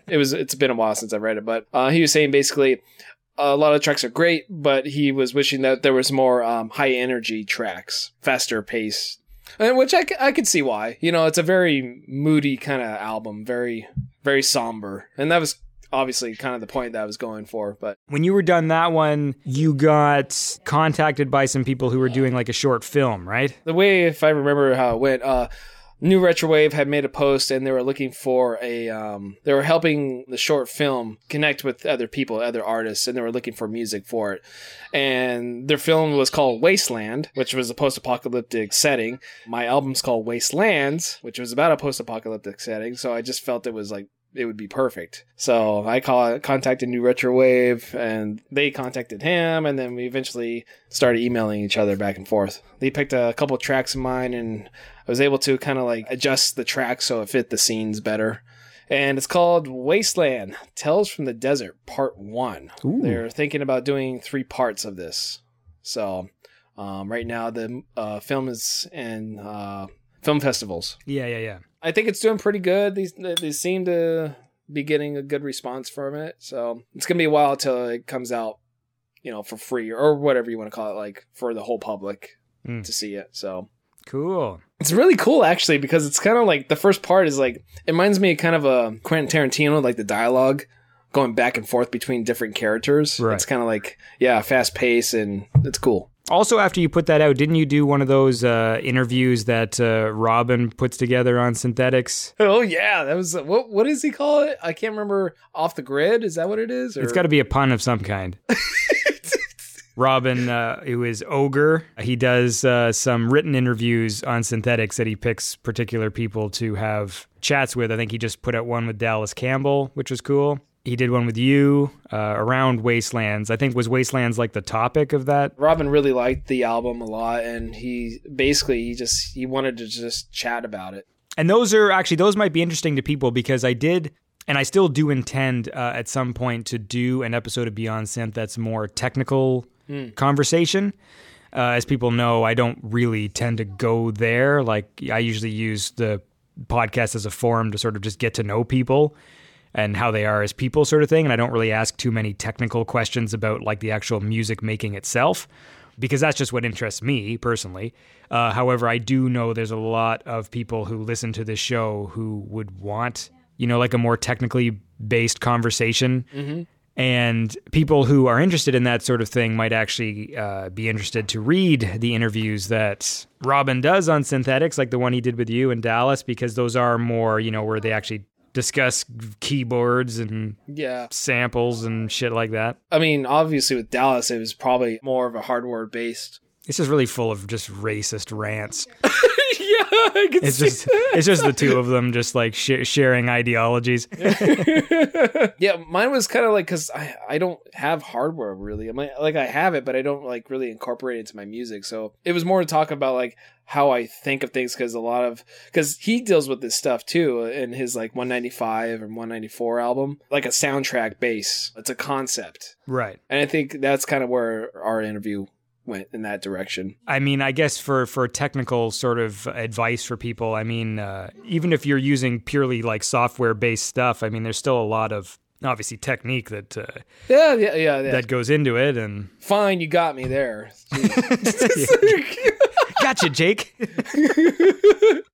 It was. It's been a while since I've read it, but uh, he was saying basically a lot of tracks are great, but he was wishing that there was more um, high energy tracks, faster pace, and which I, c- I could see why. You know, it's a very moody kind of album, very very somber, and that was obviously kind of the point that I was going for. But When you were done that one, you got contacted by some people who were doing like a short film, right? the way, if I remember how it went, uh, New Retrowave had made a post and they were looking for a, um, they were helping the short film connect with other people, other artists, and they were looking for music for it. And their film was called Wasteland, which was a post apocalyptic setting. My album's called Wastelands, which was about a post apocalyptic setting. So I just felt it was like, it would be perfect. So I call, contacted New Retrowave and they contacted him and then we eventually started emailing each other back and forth. They picked a couple tracks of mine and I was able to kind of like adjust the track so it fit the scenes better. And it's called Wasteland Tales from the Desert Part 1. They're thinking about doing three parts of this. So um, right now the uh, film is in uh, film festivals. Yeah, yeah, yeah. I think it's doing pretty good. These they seem to be getting a good response from it. So it's gonna be a while till it comes out, you know, for free or whatever you want to call it, like for the whole public Mm. to see it. So Cool. it's really cool actually because it's kind of like the first part is like it reminds me of kind of a Quentin Tarantino, like the dialogue going back and forth between different characters. Right. It's kind of like yeah, fast pace and it's cool. Also, after you put that out, didn't you do one of those uh, interviews that uh, Robin puts together on synthetics? Oh yeah, that was what what does he call it? I can't remember. Off the grid is that what it is? It's got to be a pun of some kind. Robin, uh, who is Ogre, he does uh, some written interviews on synthetics that he picks particular people to have chats with. I think he just put out one with Dallas Campbell, which was cool. He did one with you uh, around Wastelands. I think was Wastelands like the topic of that. Robin really liked the album a lot, and he basically he just he wanted to just chat about it. And those are actually those might be interesting to people because I did and I still do intend uh, at some point to do an episode of Beyond Synth that's more technical conversation. Uh, as people know, I don't really tend to go there. Like I usually use the podcast as a forum to sort of just get to know people and how they are as people, sort of thing. And I don't really ask too many technical questions about like the actual music making itself. because that's just what interests me personally. Uh, however, I do know there's a lot of people who listen to this show who would want, you know, like a more technically based conversation. And people who are interested in that sort of thing might actually uh, be interested to read the interviews that Robin does on synthetics, like the one he did with you in Dallas, because those are more, you know, where they actually discuss keyboards and Yeah. samples and shit like that. I mean, obviously with Dallas, it was probably more of a hardware based. It's just really full of just racist rants. yeah, I can It's see just it's just the two of them just like sh- sharing ideologies. yeah, mine was kind of like because I, I don't have hardware really. I might, like I have it, but I don't like really incorporate it into my music. So it was more to talk about like how I think of things because a lot of because he deals with this stuff too in his like 195 and 194 album, like a soundtrack base. It's a concept, right. and I think that's kind of where our interview went in that direction. I mean, I guess for for technical sort of advice for people, I mean, uh, even if you're using purely like software based stuff, I mean, there's still a lot of obviously technique that uh, Yeah, yeah, yeah. yeah. that goes into it. And Fine, you got me there. gotcha, Jake.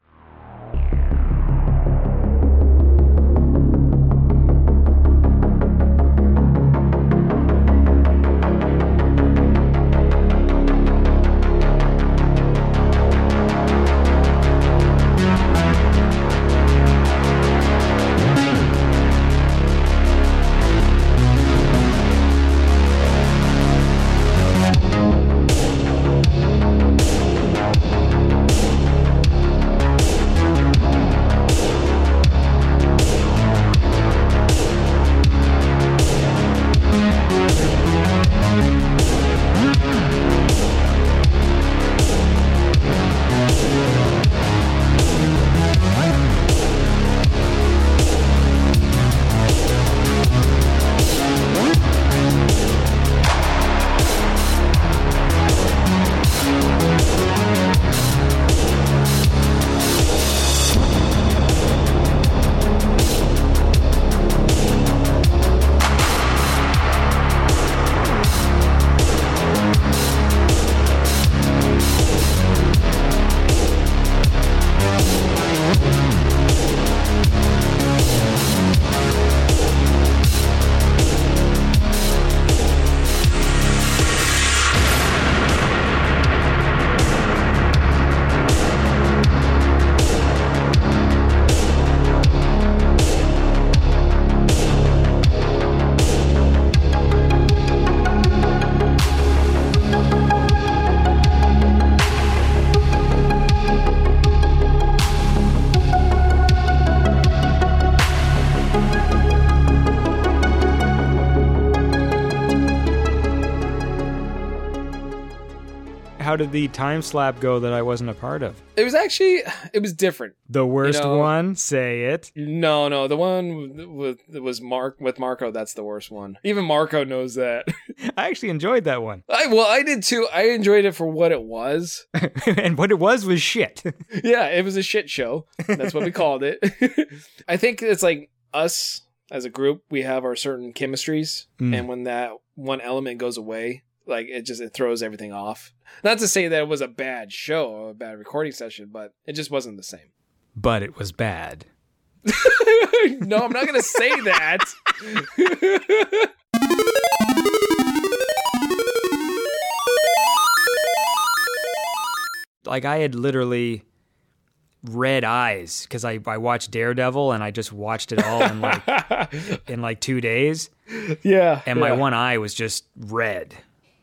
did the time slap go that I wasn't a part of? it was actually it was different. The worst know- one? Say it. No, no, the one with that was Mark with Marco. That's the worst one. Even Marco knows that. I actually enjoyed that one. I well, I did too. I enjoyed it for what it was. and what it was was shit. yeah, it was a shit show. That's what we called it. I think it's like us as a group. We have our certain chemistries, Mm. and when that one element goes away, like it just it throws everything off. Not to say that it was a bad show or a bad recording session, but it just wasn't the same. but it was bad. no, I'm not gonna say that. Like I had literally red eyes because I, I watched Daredevil and I just watched it all in like in like two days. yeah, And my yeah. one eye was just red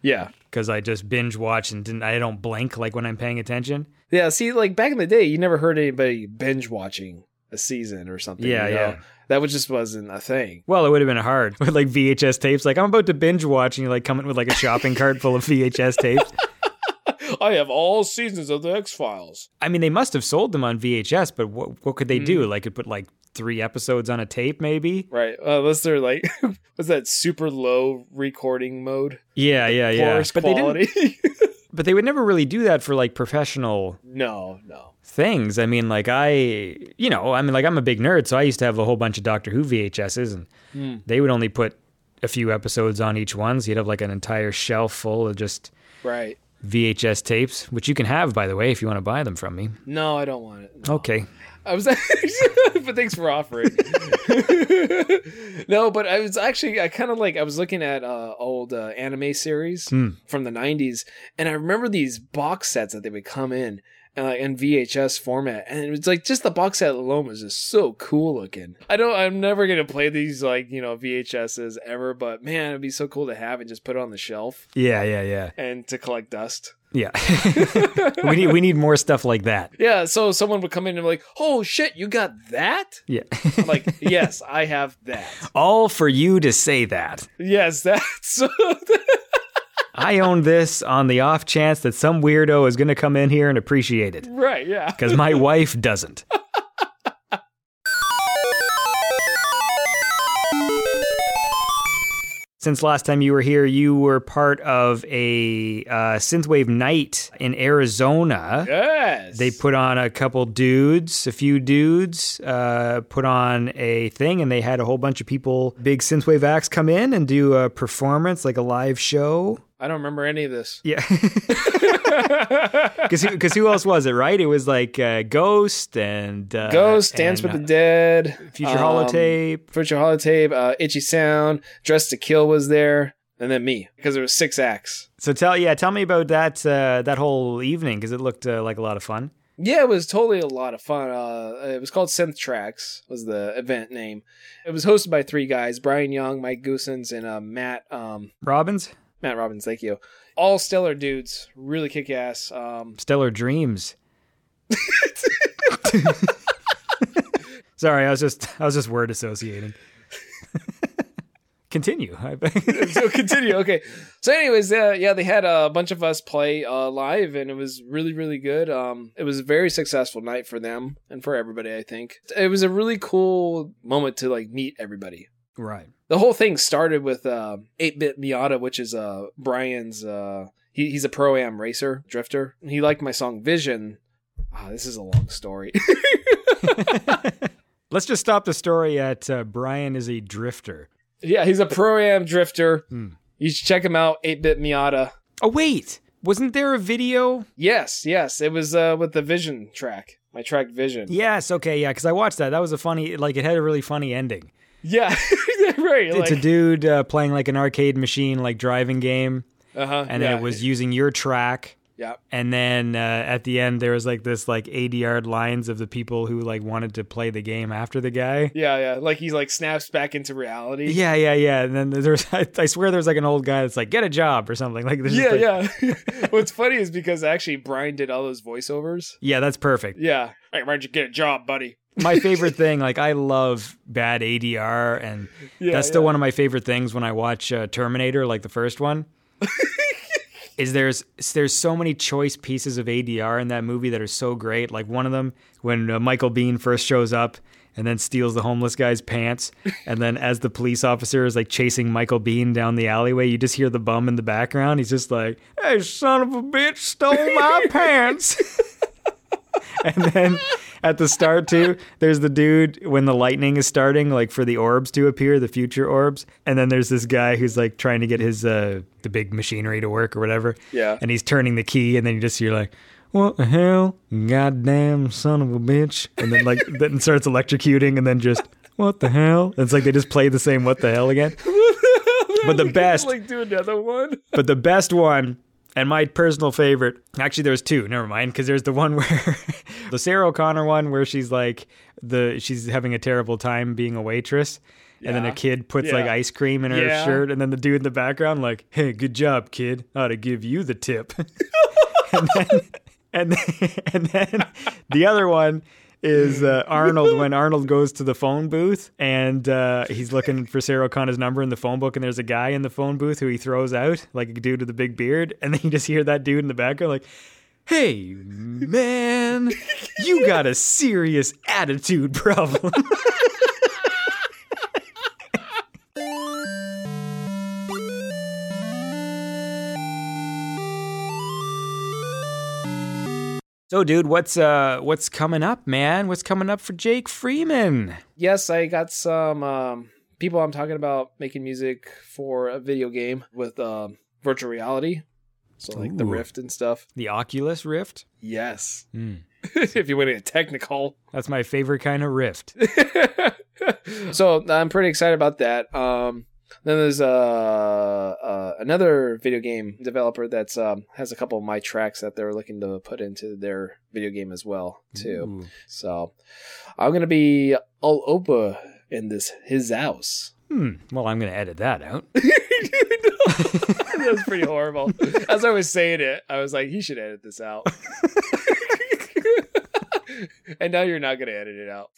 yeah. because I just binge watch and didn't I don't blink like when I'm paying attention. Yeah, see, like back in the day, you never heard anybody binge watching a season or something. Yeah, you know? yeah. That was just wasn't a thing. Well, it would have been hard with like VHS tapes. Like I'm about to binge watch and you like come in with like a shopping cart full of VHS tapes. I have all seasons of the X Files. I mean, they must have sold them on VHS, but what what could they do? Mm. Like, could put like three episodes on a tape, maybe? Right. Uh, unless they're like, was that super low recording mode? Yeah, yeah, yeah. But they didn't. But they would never really do that for like professional no, no. things. I mean, like I, you know, I mean, like I'm a big nerd, so I used to have a whole bunch of Doctor Who VHSs, and Hmm. they would only put a few episodes on each one. So you'd have like an entire shelf full of just Right. VHS tapes, which you can have, by the way, if you want to buy them from me. No, I don't want it. No. Okay. I was, but thanks for offering. no, but I was actually, I kind of like, I was looking at uh, old uh, anime series Hmm. from the '90s, and I remember these box sets that they would come in. Uh, in VHS format, and it was like just the box set alone was just so cool looking. I don't, I'm never gonna play these like you know VHSs ever, but man, it'd be so cool to have and just put it on the shelf Yeah, yeah, yeah, and to collect dust. Yeah. we need we need more stuff like that. Yeah, so someone would come in and be like, "Oh shit, you got that?" Yeah. I'm like, "Yes, I have that." All for you to say that. Yes, that's I own this on the off chance that some weirdo is going to come in here and appreciate it. right. Yeah. Because my wife doesn't. Since last time you were here, you were part of a uh, synthwave night in Arizona. Yes. They put on a couple dudes, a few dudes, uh, put on a thing, and they had a whole bunch of people, big synthwave acts, come in and do a performance, like a live show. I don't remember any of this. Yeah. Because who else was it, right? It was like uh, Ghost and. Uh, Ghost, Dance and, with the uh, Dead, Future um, Holotape. Future Holotape, uh, Itchy Sound, Dress to Kill was there, and then me because there was six acts. So tell yeah, tell me about that uh, that whole evening because it looked uh, like a lot of fun. Yeah, it was totally a lot of fun. Uh, it was called Synth Tracks was the event name. It was hosted by three guys: Brian Young, Mike Goosens, and uh, Matt um, Robbins, Matt Robbins. Thank you. All stellar dudes, really kick ass. Um, Stellar Dreams. Sorry, I was just I was just word associating. Continue. so continue. Okay. So, anyways, uh, yeah, they had a bunch of us play uh, live, and it was really, really good. Um, it was a very successful night for them and for everybody. I think it was a really cool moment to like meet everybody. Right. The whole thing started with uh, 8-Bit Miata, which is uh, Brian's. Uh, he, he's a pro am racer drifter. He liked my song Vision. Ah, this is a long story. Let's just stop the story at uh, Brian is a drifter. yeah, he's a pro am drifter. Hmm. You should check him out. 8-Bit Miata. Oh wait, wasn't there a video? Yes, yes, it was uh, with the Vision track. My track Vision. Yes. Okay. Yeah. Because I watched that. That was a funny. Like it had a really funny ending. Yeah, right. it's a dude uh, playing like an arcade machine, like driving game, uh-huh, and yeah, it was using your track. yeah, And then uh, at the end, there was like this like 80 yard lines of the people who like wanted to play the game after the guy. yeah, yeah. Like he's like snaps back into reality. Yeah, yeah, yeah. And then there's, I, I swear there's like an old guy that's like, get a job or something. Like, just, yeah, like- yeah. What's funny is because actually Brian did all those voiceovers. Yeah, that's perfect. Yeah. Hey, why'd you get a job, buddy? My favorite thing, like, I love bad ADR, and Yeah, that's still yeah. one of my favorite things when I watch uh, Terminator, like the first one. is there's there's so many choice pieces of ADR in that movie that are so great. Like one of them when uh, Michael Biehn first shows up and then steals the homeless guy's pants, and then as the police officer is like chasing Michael Biehn down the alleyway, you just hear the bum in the background. He's just like, "Hey, son of a bitch, stole my pants." and then at the start too there's the dude when the lightning is starting like for the orbs to appear the future orbs and then there's this guy who's like trying to get his uh the big machinery to work or whatever Yeah. and he's turning the key and then you just you're like what the hell goddamn son of a bitch and then like then starts electrocuting and then just what the hell it's like they just play the same what the hell again but the best like do another one. but the best one, and my personal favorite, actually, there's two. Never mind, because there's the one where the Sarah O'Connor one where she's like the she's having a terrible time being a waitress. And then a kid puts like ice cream in her Yeah. shirt, and then the dude in the background like, "Hey, good job, kid. I ought to give you the tip." and then, and then, and then the other one is uh, Arnold when Arnold goes to the phone booth and uh, he's looking for Sarah O'Connor's number in the phone book, and there's a guy in the phone booth who he throws out, like a dude with a big beard, and then you just hear that dude in the background like. Hey man, you got a serious attitude problem. So, dude, what's uh, what's coming up, man? What's coming up for Jake Freeman? Yes, I got some um, people I'm talking about making music for a video game with um, virtual reality. So like the Rift and stuff. The Oculus Rift. Yes. Hmm. if you want to get technical. That's my favorite kind of Rift. so I'm pretty excited about that. Um, then there's uh, uh, another video game developer that's um, has a couple of my tracks that they're looking to put into their video game as well too. Ooh. So I'm gonna be all over in this his house. Hmm. Well, I'm going to edit that out. that was pretty horrible. As I was saying it, I was like, he should edit this out. and now you're not gonna edit it out.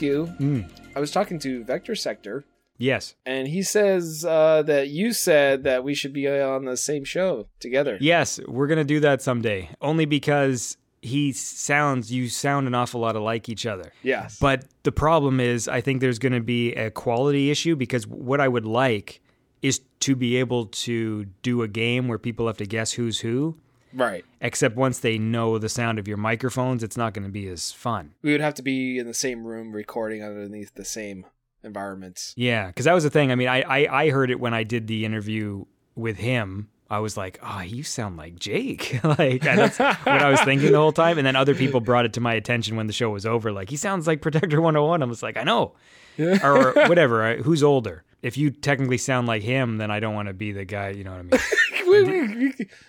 Ask you. Hmm. I was talking to Vector Sector, Yes. and he says uh, that you said that we should be on the same show together. Yes, we're going to do that someday. Only because he sounds, you sound an awful lot alike each other. Yes. But the problem is, I think there's going to be a quality issue because what I would like is to be able to do a game where people have to guess who's who. Right. Except once they know the sound of your microphones, it's not going to be as fun. We would have to be in the same room recording underneath the same environments. Yeah, because that was the thing. I mean, I, I I heard it when I did the interview with him. I was like, "Oh, you sound like Jake." like that's what I was thinking the whole time. And then other people brought it to my attention when the show was over. Like, he sounds like Protector 101. I was like, "I know," or, or whatever. Who's older? If you technically sound like him, then I don't want to be the guy. You know what I mean?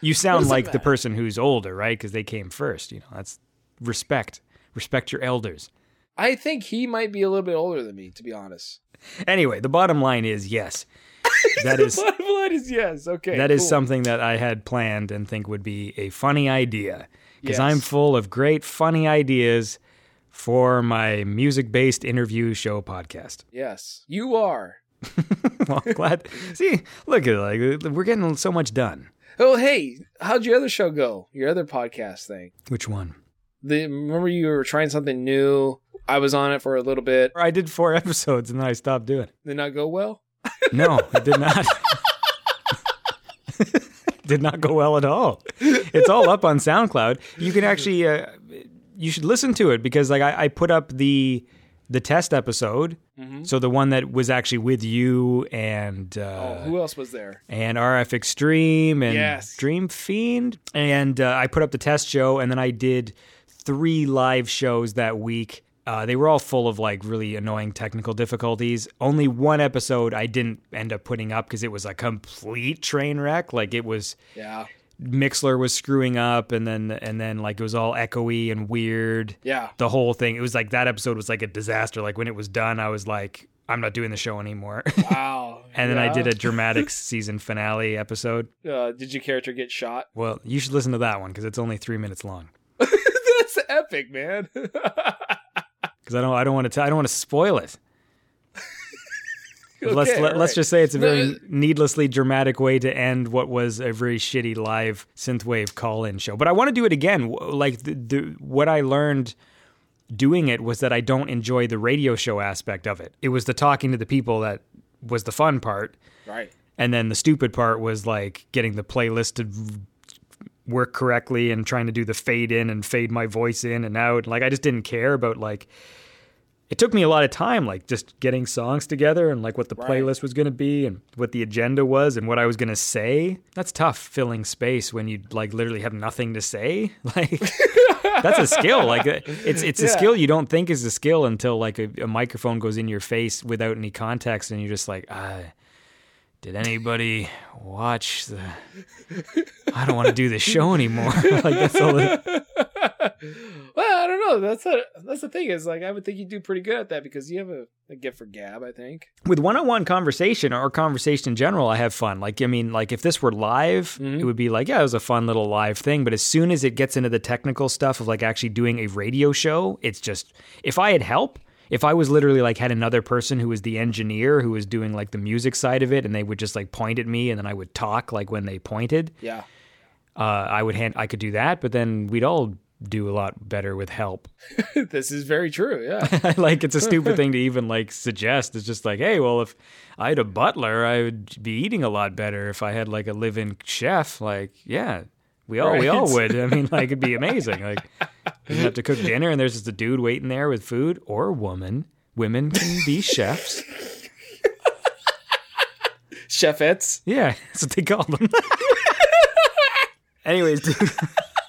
You sound like the person who's older, right? Because they came first. You know, that's respect. Respect your elders. I think he might be a little bit older than me, to be honest. Anyway, the bottom line is yes. That is Bottom line is yes. Okay. That is cool. something that I had planned and think would be a funny idea. Because Yes. I'm full of great, funny ideas for my music based interview show podcast. Yes, you are. well, glad. See, look at it. Like, we're getting so much done. Oh, hey, how'd your other show go? Your other podcast thing? Which one? The remember you were trying something new. I was on it for a little bit. I did four episodes and then I stopped doing it. Did not go well. No, it did not. did not go well at all. It's all up on SoundCloud. You can actually, uh, you should listen to it because like I, I put up the the test episode, so the one that was actually with you and uh, oh, who else was there? and RF Extreme and Yes. Dream Fiend. And uh, I put up the test show, and then I did three live shows that week. Uh, they were all full of like really annoying technical difficulties. Only one episode I didn't end up putting up because it was a complete train wreck. Like it was Yeah. Mixlr was screwing up, and then and then like it was all echoey and weird. Yeah. the whole thing. It was like that episode was like a disaster. Like when it was done, I was like, I'm not doing the show anymore. Wow. and then I did a dramatic season finale episode. Uh, did your character get shot? Well, you should listen to that one because it's only three minutes long. That's epic, man. Because I don't, I don't want to, I don't want to spoil it. Let's Okay, let, let's alright. just say it's a very it- needlessly dramatic way to end what was a very shitty live synthwave call-in show. But I want to do it again. Like the, the what I learned doing it was that I don't enjoy the radio show aspect of it. It was the talking to the people that was the fun part. Right. And then the stupid part was like getting the playlist to work correctly and trying to do the fade in and fade my voice in and out. Like I just didn't care about like it took me a lot of time like just getting songs together and like what the Right. playlist was going to be and what the agenda was and what I was going to say. That's tough filling space when you like literally have nothing to say. Like that's a skill. Like uh, it's it's a Yeah. skill you don't think is a skill until like a, a microphone goes in your face without any context and you're just like, ah, did anybody watch the? I don't want to do this show anymore. like that's all. It, well, I don't know. That's a, that's the thing is like I would think you do pretty good at that because you have a, a gift for gab. I think. with one-on-one conversation or conversation in general, I have fun. Like I mean, like if this were live, mm-hmm. it would be like, yeah, it was a fun little live thing. But as soon as it gets into the technical stuff of like actually doing a radio show, it's just if I had help. If I was literally like had another person who was the engineer who was doing like the music side of it, and they would just like point at me, and then I would talk like when they pointed, Yeah. uh, I would hand I could do that. But then we'd all do a lot better with help. this is very true. Yeah. like it's a stupid thing to even like suggest. It's just like, hey, well, if I had a butler, I would be eating a lot better. If I had like a live-in chef, like, yeah, we all we all Right. would. I mean, like it'd be amazing. Like, you have to cook dinner, and there's just a dude waiting there with food, or a woman. Women can be chefs. Chefettes. Yeah, that's what they call them. Anyways, dude.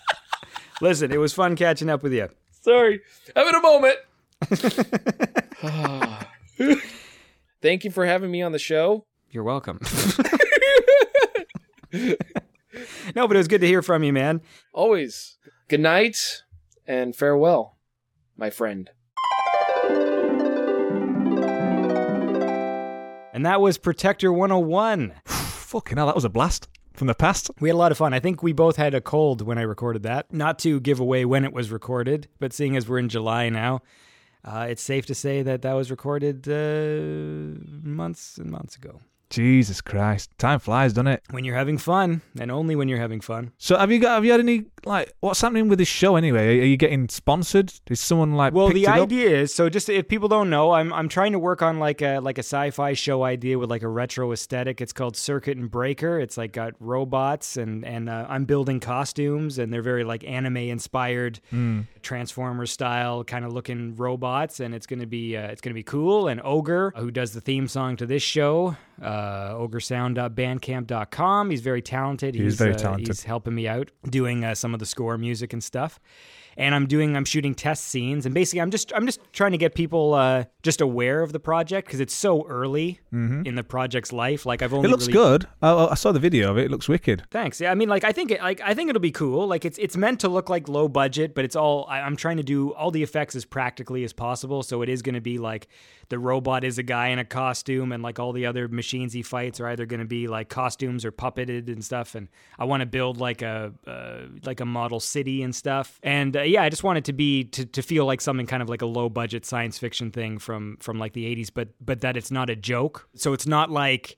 Listen, it was fun catching up with you. Sorry. Having a moment. Thank you for having me on the show. You're welcome. no, but it was good to hear from you, man. Always. Good night and farewell, my friend. And that was Protector 101. Fucking hell, that was a blast from the past. We had a lot of fun. I think we both had a cold when I recorded that. Not to give away when it was recorded, but seeing as we're in July now, uh, it's safe to say that that was recorded uh, months and months ago. Jesus Christ, time flies, doesn't it? When you're having fun, and only when you're having fun. So have you got? Have you had any like? What's happening with this show anyway? Are you getting sponsored? Is someone like? Well, the it up? idea is so. Just if people don't know, I'm I'm trying to work on like a like a sci-fi show idea with like a retro aesthetic. It's called Circuit and Breaker. It's like got robots and and uh, I'm building costumes and they're very like anime inspired, Transformer style kind of looking robots. And it's gonna be uh, it's gonna be cool. And Ogre, who does the theme song to this show, uh, ogresound.bandcamp.com. He's very talented. He's, is very uh, talented. He's helping me out doing uh, some of the score music and stuff and i'm doing i'm shooting test scenes and basically i'm just i'm just trying to get people uh just aware of the project because it's so early in the project's life like i've only Mm-hmm. It looks really- good. I, I saw the video of it. It looks wicked. Thanks. Yeah, I mean, like, I think, it, like, I think it'll be cool. Like, it's it's meant to look like low budget, but it's all. I, I'm trying to do all the effects as practically as possible. So it is going to be like the robot is a guy in a costume, and like all the other machines he fights are either going to be like costumes or puppeted and stuff. And I want to build like a uh, like a model city and stuff. And yeah, I just want it to be to, to feel like something kind of like a low budget science fiction thing from from like the 80s, but but that it's not a joke. So it's not like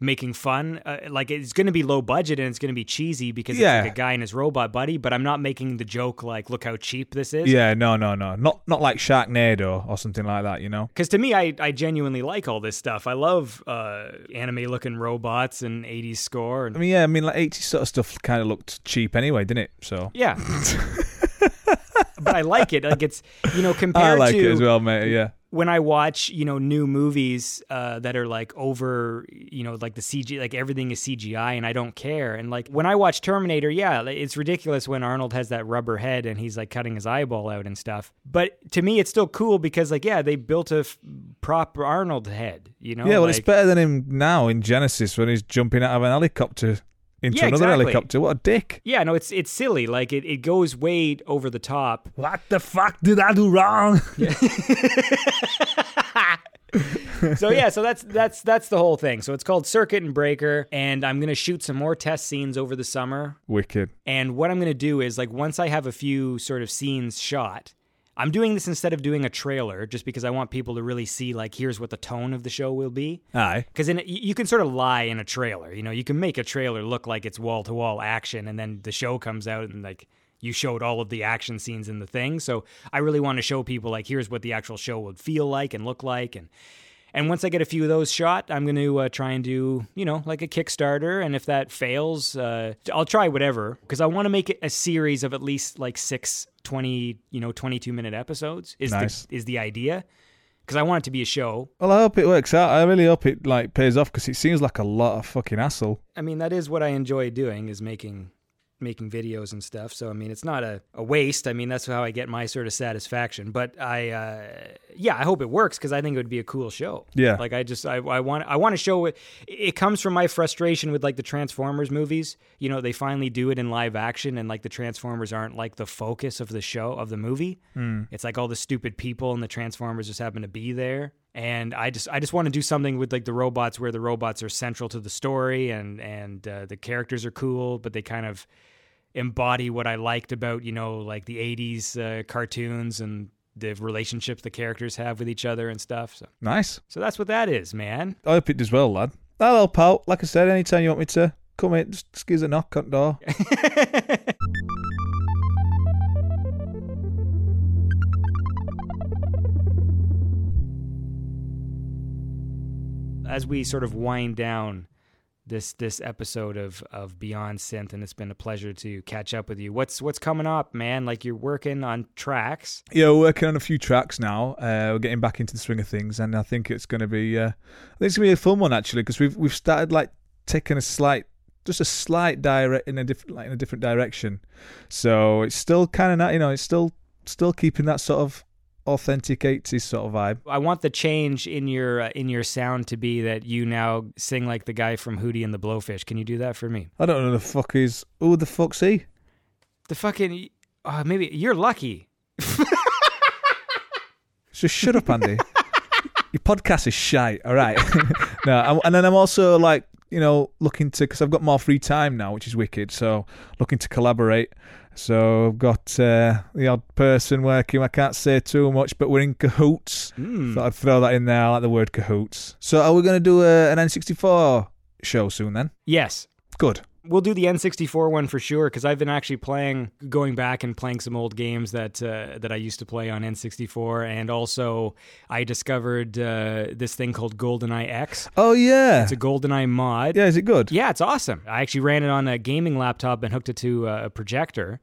making fun. Uh, like it's going to be low budget and it's going to be cheesy because Yeah. it's like a guy and his robot buddy. But I'm not making the joke like, look how cheap this is. Yeah, no, no, no, not not like Sharknado or something like that. You know. Because to me, I, I genuinely like all this stuff. I love uh, anime looking robots and 80s score. And I mean, yeah, I mean, like 80s sort of stuff kind of looked cheap anyway, didn't it? So yeah. but I like it. Like it's, you know, I compared like to it as well, mate. Yeah. when I watch, you know, new movies uh, that are like over, you know, like the CG, like everything is CGI, and I don't care. And like when I watch Terminator, yeah, it's ridiculous when Arnold has that rubber head and he's like cutting his eyeball out and stuff. But to me, it's still cool because like, yeah, they built a f- proper Arnold head, you know? yeah, well, it's better than him now in Genisys when he's jumping out of an helicopter into Yeah, another exactly. helicopter. What a dick! Yeah, no, it's it's silly. Like it, it goes way over the top. What the fuck did I do wrong? so yeah, so that's that's that's the whole thing. So it's called Circuit and Breaker, and I'm gonna shoot some more test scenes over the summer. Wicked. And what I'm gonna do is like once I have a few sort of scenes shot, I'm doing this instead of doing a trailer, just because I want people to really see like here's what the tone of the show will be. Aye. You you can sort of lie in a trailer. You know, you can make a trailer look like it's wall to wall action, and then the show comes out and like you showed all of the action scenes in the thing. So I really want to show people like here's what the actual show would feel like and look like, and and once I get a few of those shot, I'm going to uh, try and do you know like a Kickstarter, and if that fails, uh, I'll try whatever because I want to make it a series of at least like six 20 you know 22 minute episodes is Nice. the is the idea because I want it to be a show Well, I hope it works out. I really hope it like pays off because it seems like a lot of fucking hassle. I mean, that is what I enjoy doing is making making videos and stuff. So I mean, it's not a, a waste. I mean, that's how I get my sort of satisfaction. But I, uh, yeah, I hope it works because I think it would be a cool show. Yeah. like I just I, I want I want to show it. It comes from my frustration with like the Transformers movies. You know, they finally do it in live action, and like the Transformers aren't like the focus of the show of the movie. It's like all the stupid people and the Transformers just happen to be there. And I just I just want to do something with like the robots where the robots are central to the story and and uh, the characters are cool, but they kind of embody what I liked about you know like the '80s uh, cartoons and the relationships the characters have with each other and stuff. So Nice. so that's what that is, man. I hope it does well, lad. Hello, pal. Like I said, anytime you want me to come in, just, give a knock on the door. As we sort of wind down this this episode of of Beyond Synth, and it's been a pleasure to catch up with you. What's what's coming up, man? Like you're working on tracks. Yeah, we're working on a few tracks now. Uh, we're getting back into the swing of things, and I think it's going to be. Uh, I think it's going to be a fun one actually, because we've we've started like taking a slight, just a slight direct in a different, like in a different direction. So it's still kind of, not you know, it's still still keeping that sort of authentic 80s sort of vibe. I want the change in your uh, in your sound to be that you now sing like the guy from Hootie and the Blowfish. Can you do that for me? I don't know who the fuck is. Who the fuck's he? The fucking uh, maybe you're lucky. Just shut up, Andy. Your podcast is shite. All right. no, I'm- and then I'm also like, you know, looking to because I've got more free time now, which is wicked. So looking to collaborate. So I've got uh, the odd person working. I can't say too much, but we're in cahoots. Mm. Thought I'd throw that in there. I like the word cahoots. So are we going to do a, an N64 show soon then? Yes, Good. We'll do the N64 one for sure because I've been actually playing, going back and playing some old games that uh, that I used to play on N64, and also I discovered uh, this thing called GoldenEye X. Oh yeah. It's a GoldenEye mod. yeah, is it good? Yeah, it's awesome. I actually ran it on a gaming laptop and hooked it to a projector.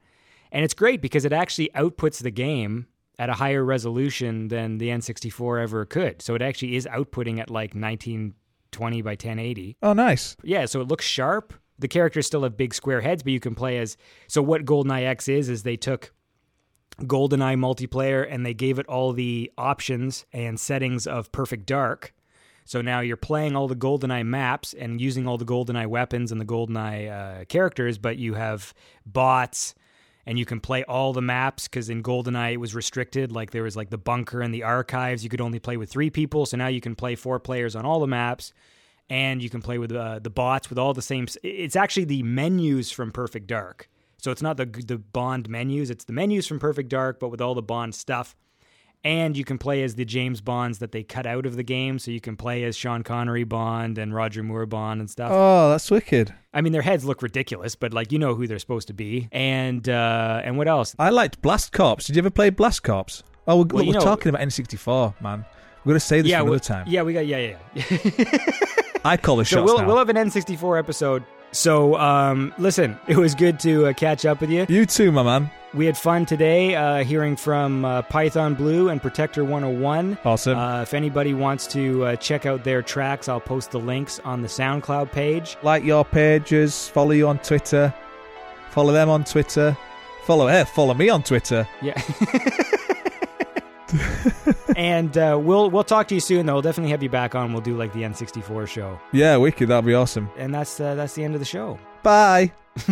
And it's great because it actually outputs the game at a higher resolution than the N64 ever could. So it actually is outputting at like 1920 by 1080. Oh, nice. Yeah, so it looks sharp. The characters still have big square heads, but you can play as. So what GoldenEye X is is they took GoldenEye multiplayer and they gave it all the options and settings of Perfect Dark. So now you're playing all the GoldenEye maps and using all the GoldenEye weapons and the GoldenEye uh, characters, but you have bots and you can play all the maps because in GoldenEye it was restricted. Like there was like the bunker and the archives. You could only play with three people. So now you can play four players on all the maps and you can play with uh, the bots with all the same. It's actually the menus from Perfect Dark. So it's not the the Bond menus; it's the menus from Perfect Dark, but with all the Bond stuff. And you can play as the James Bonds that they cut out of the game, so you can play as Sean Connery Bond and Roger Moore Bond and stuff. Oh, that's wicked. I mean, their heads look ridiculous, but like you know who they're supposed to be. And uh, and what else? I liked Blast Corps. Did you ever play Blast Corps? Oh, we're, Well, look, we're know- talking about N64, man. We're to say this yeah, for another time. yeah, we got yeah, yeah. yeah. I call the so shots we'll now. we'll have an N64 episode. So um, listen, it was good to uh, catch up with you. You too, my man. We had fun today uh, hearing from uh, Python Blue and Protector 101. Awesome. Uh, if anybody wants to uh, check out their tracks, I'll post the links on the SoundCloud page. like your pages, follow you on Twitter, follow them on Twitter, follow eh, follow me on Twitter. Yeah. and uh, we'll we'll talk to you soon. Though we'll definitely have you back on. We'll do like the N64 show. Yeah, wicked. That'd be awesome. And that's uh, that's the end of the show. Bye.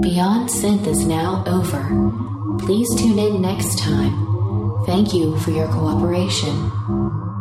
Beyond Synth is now over. Please tune in next time. Thank you for your cooperation.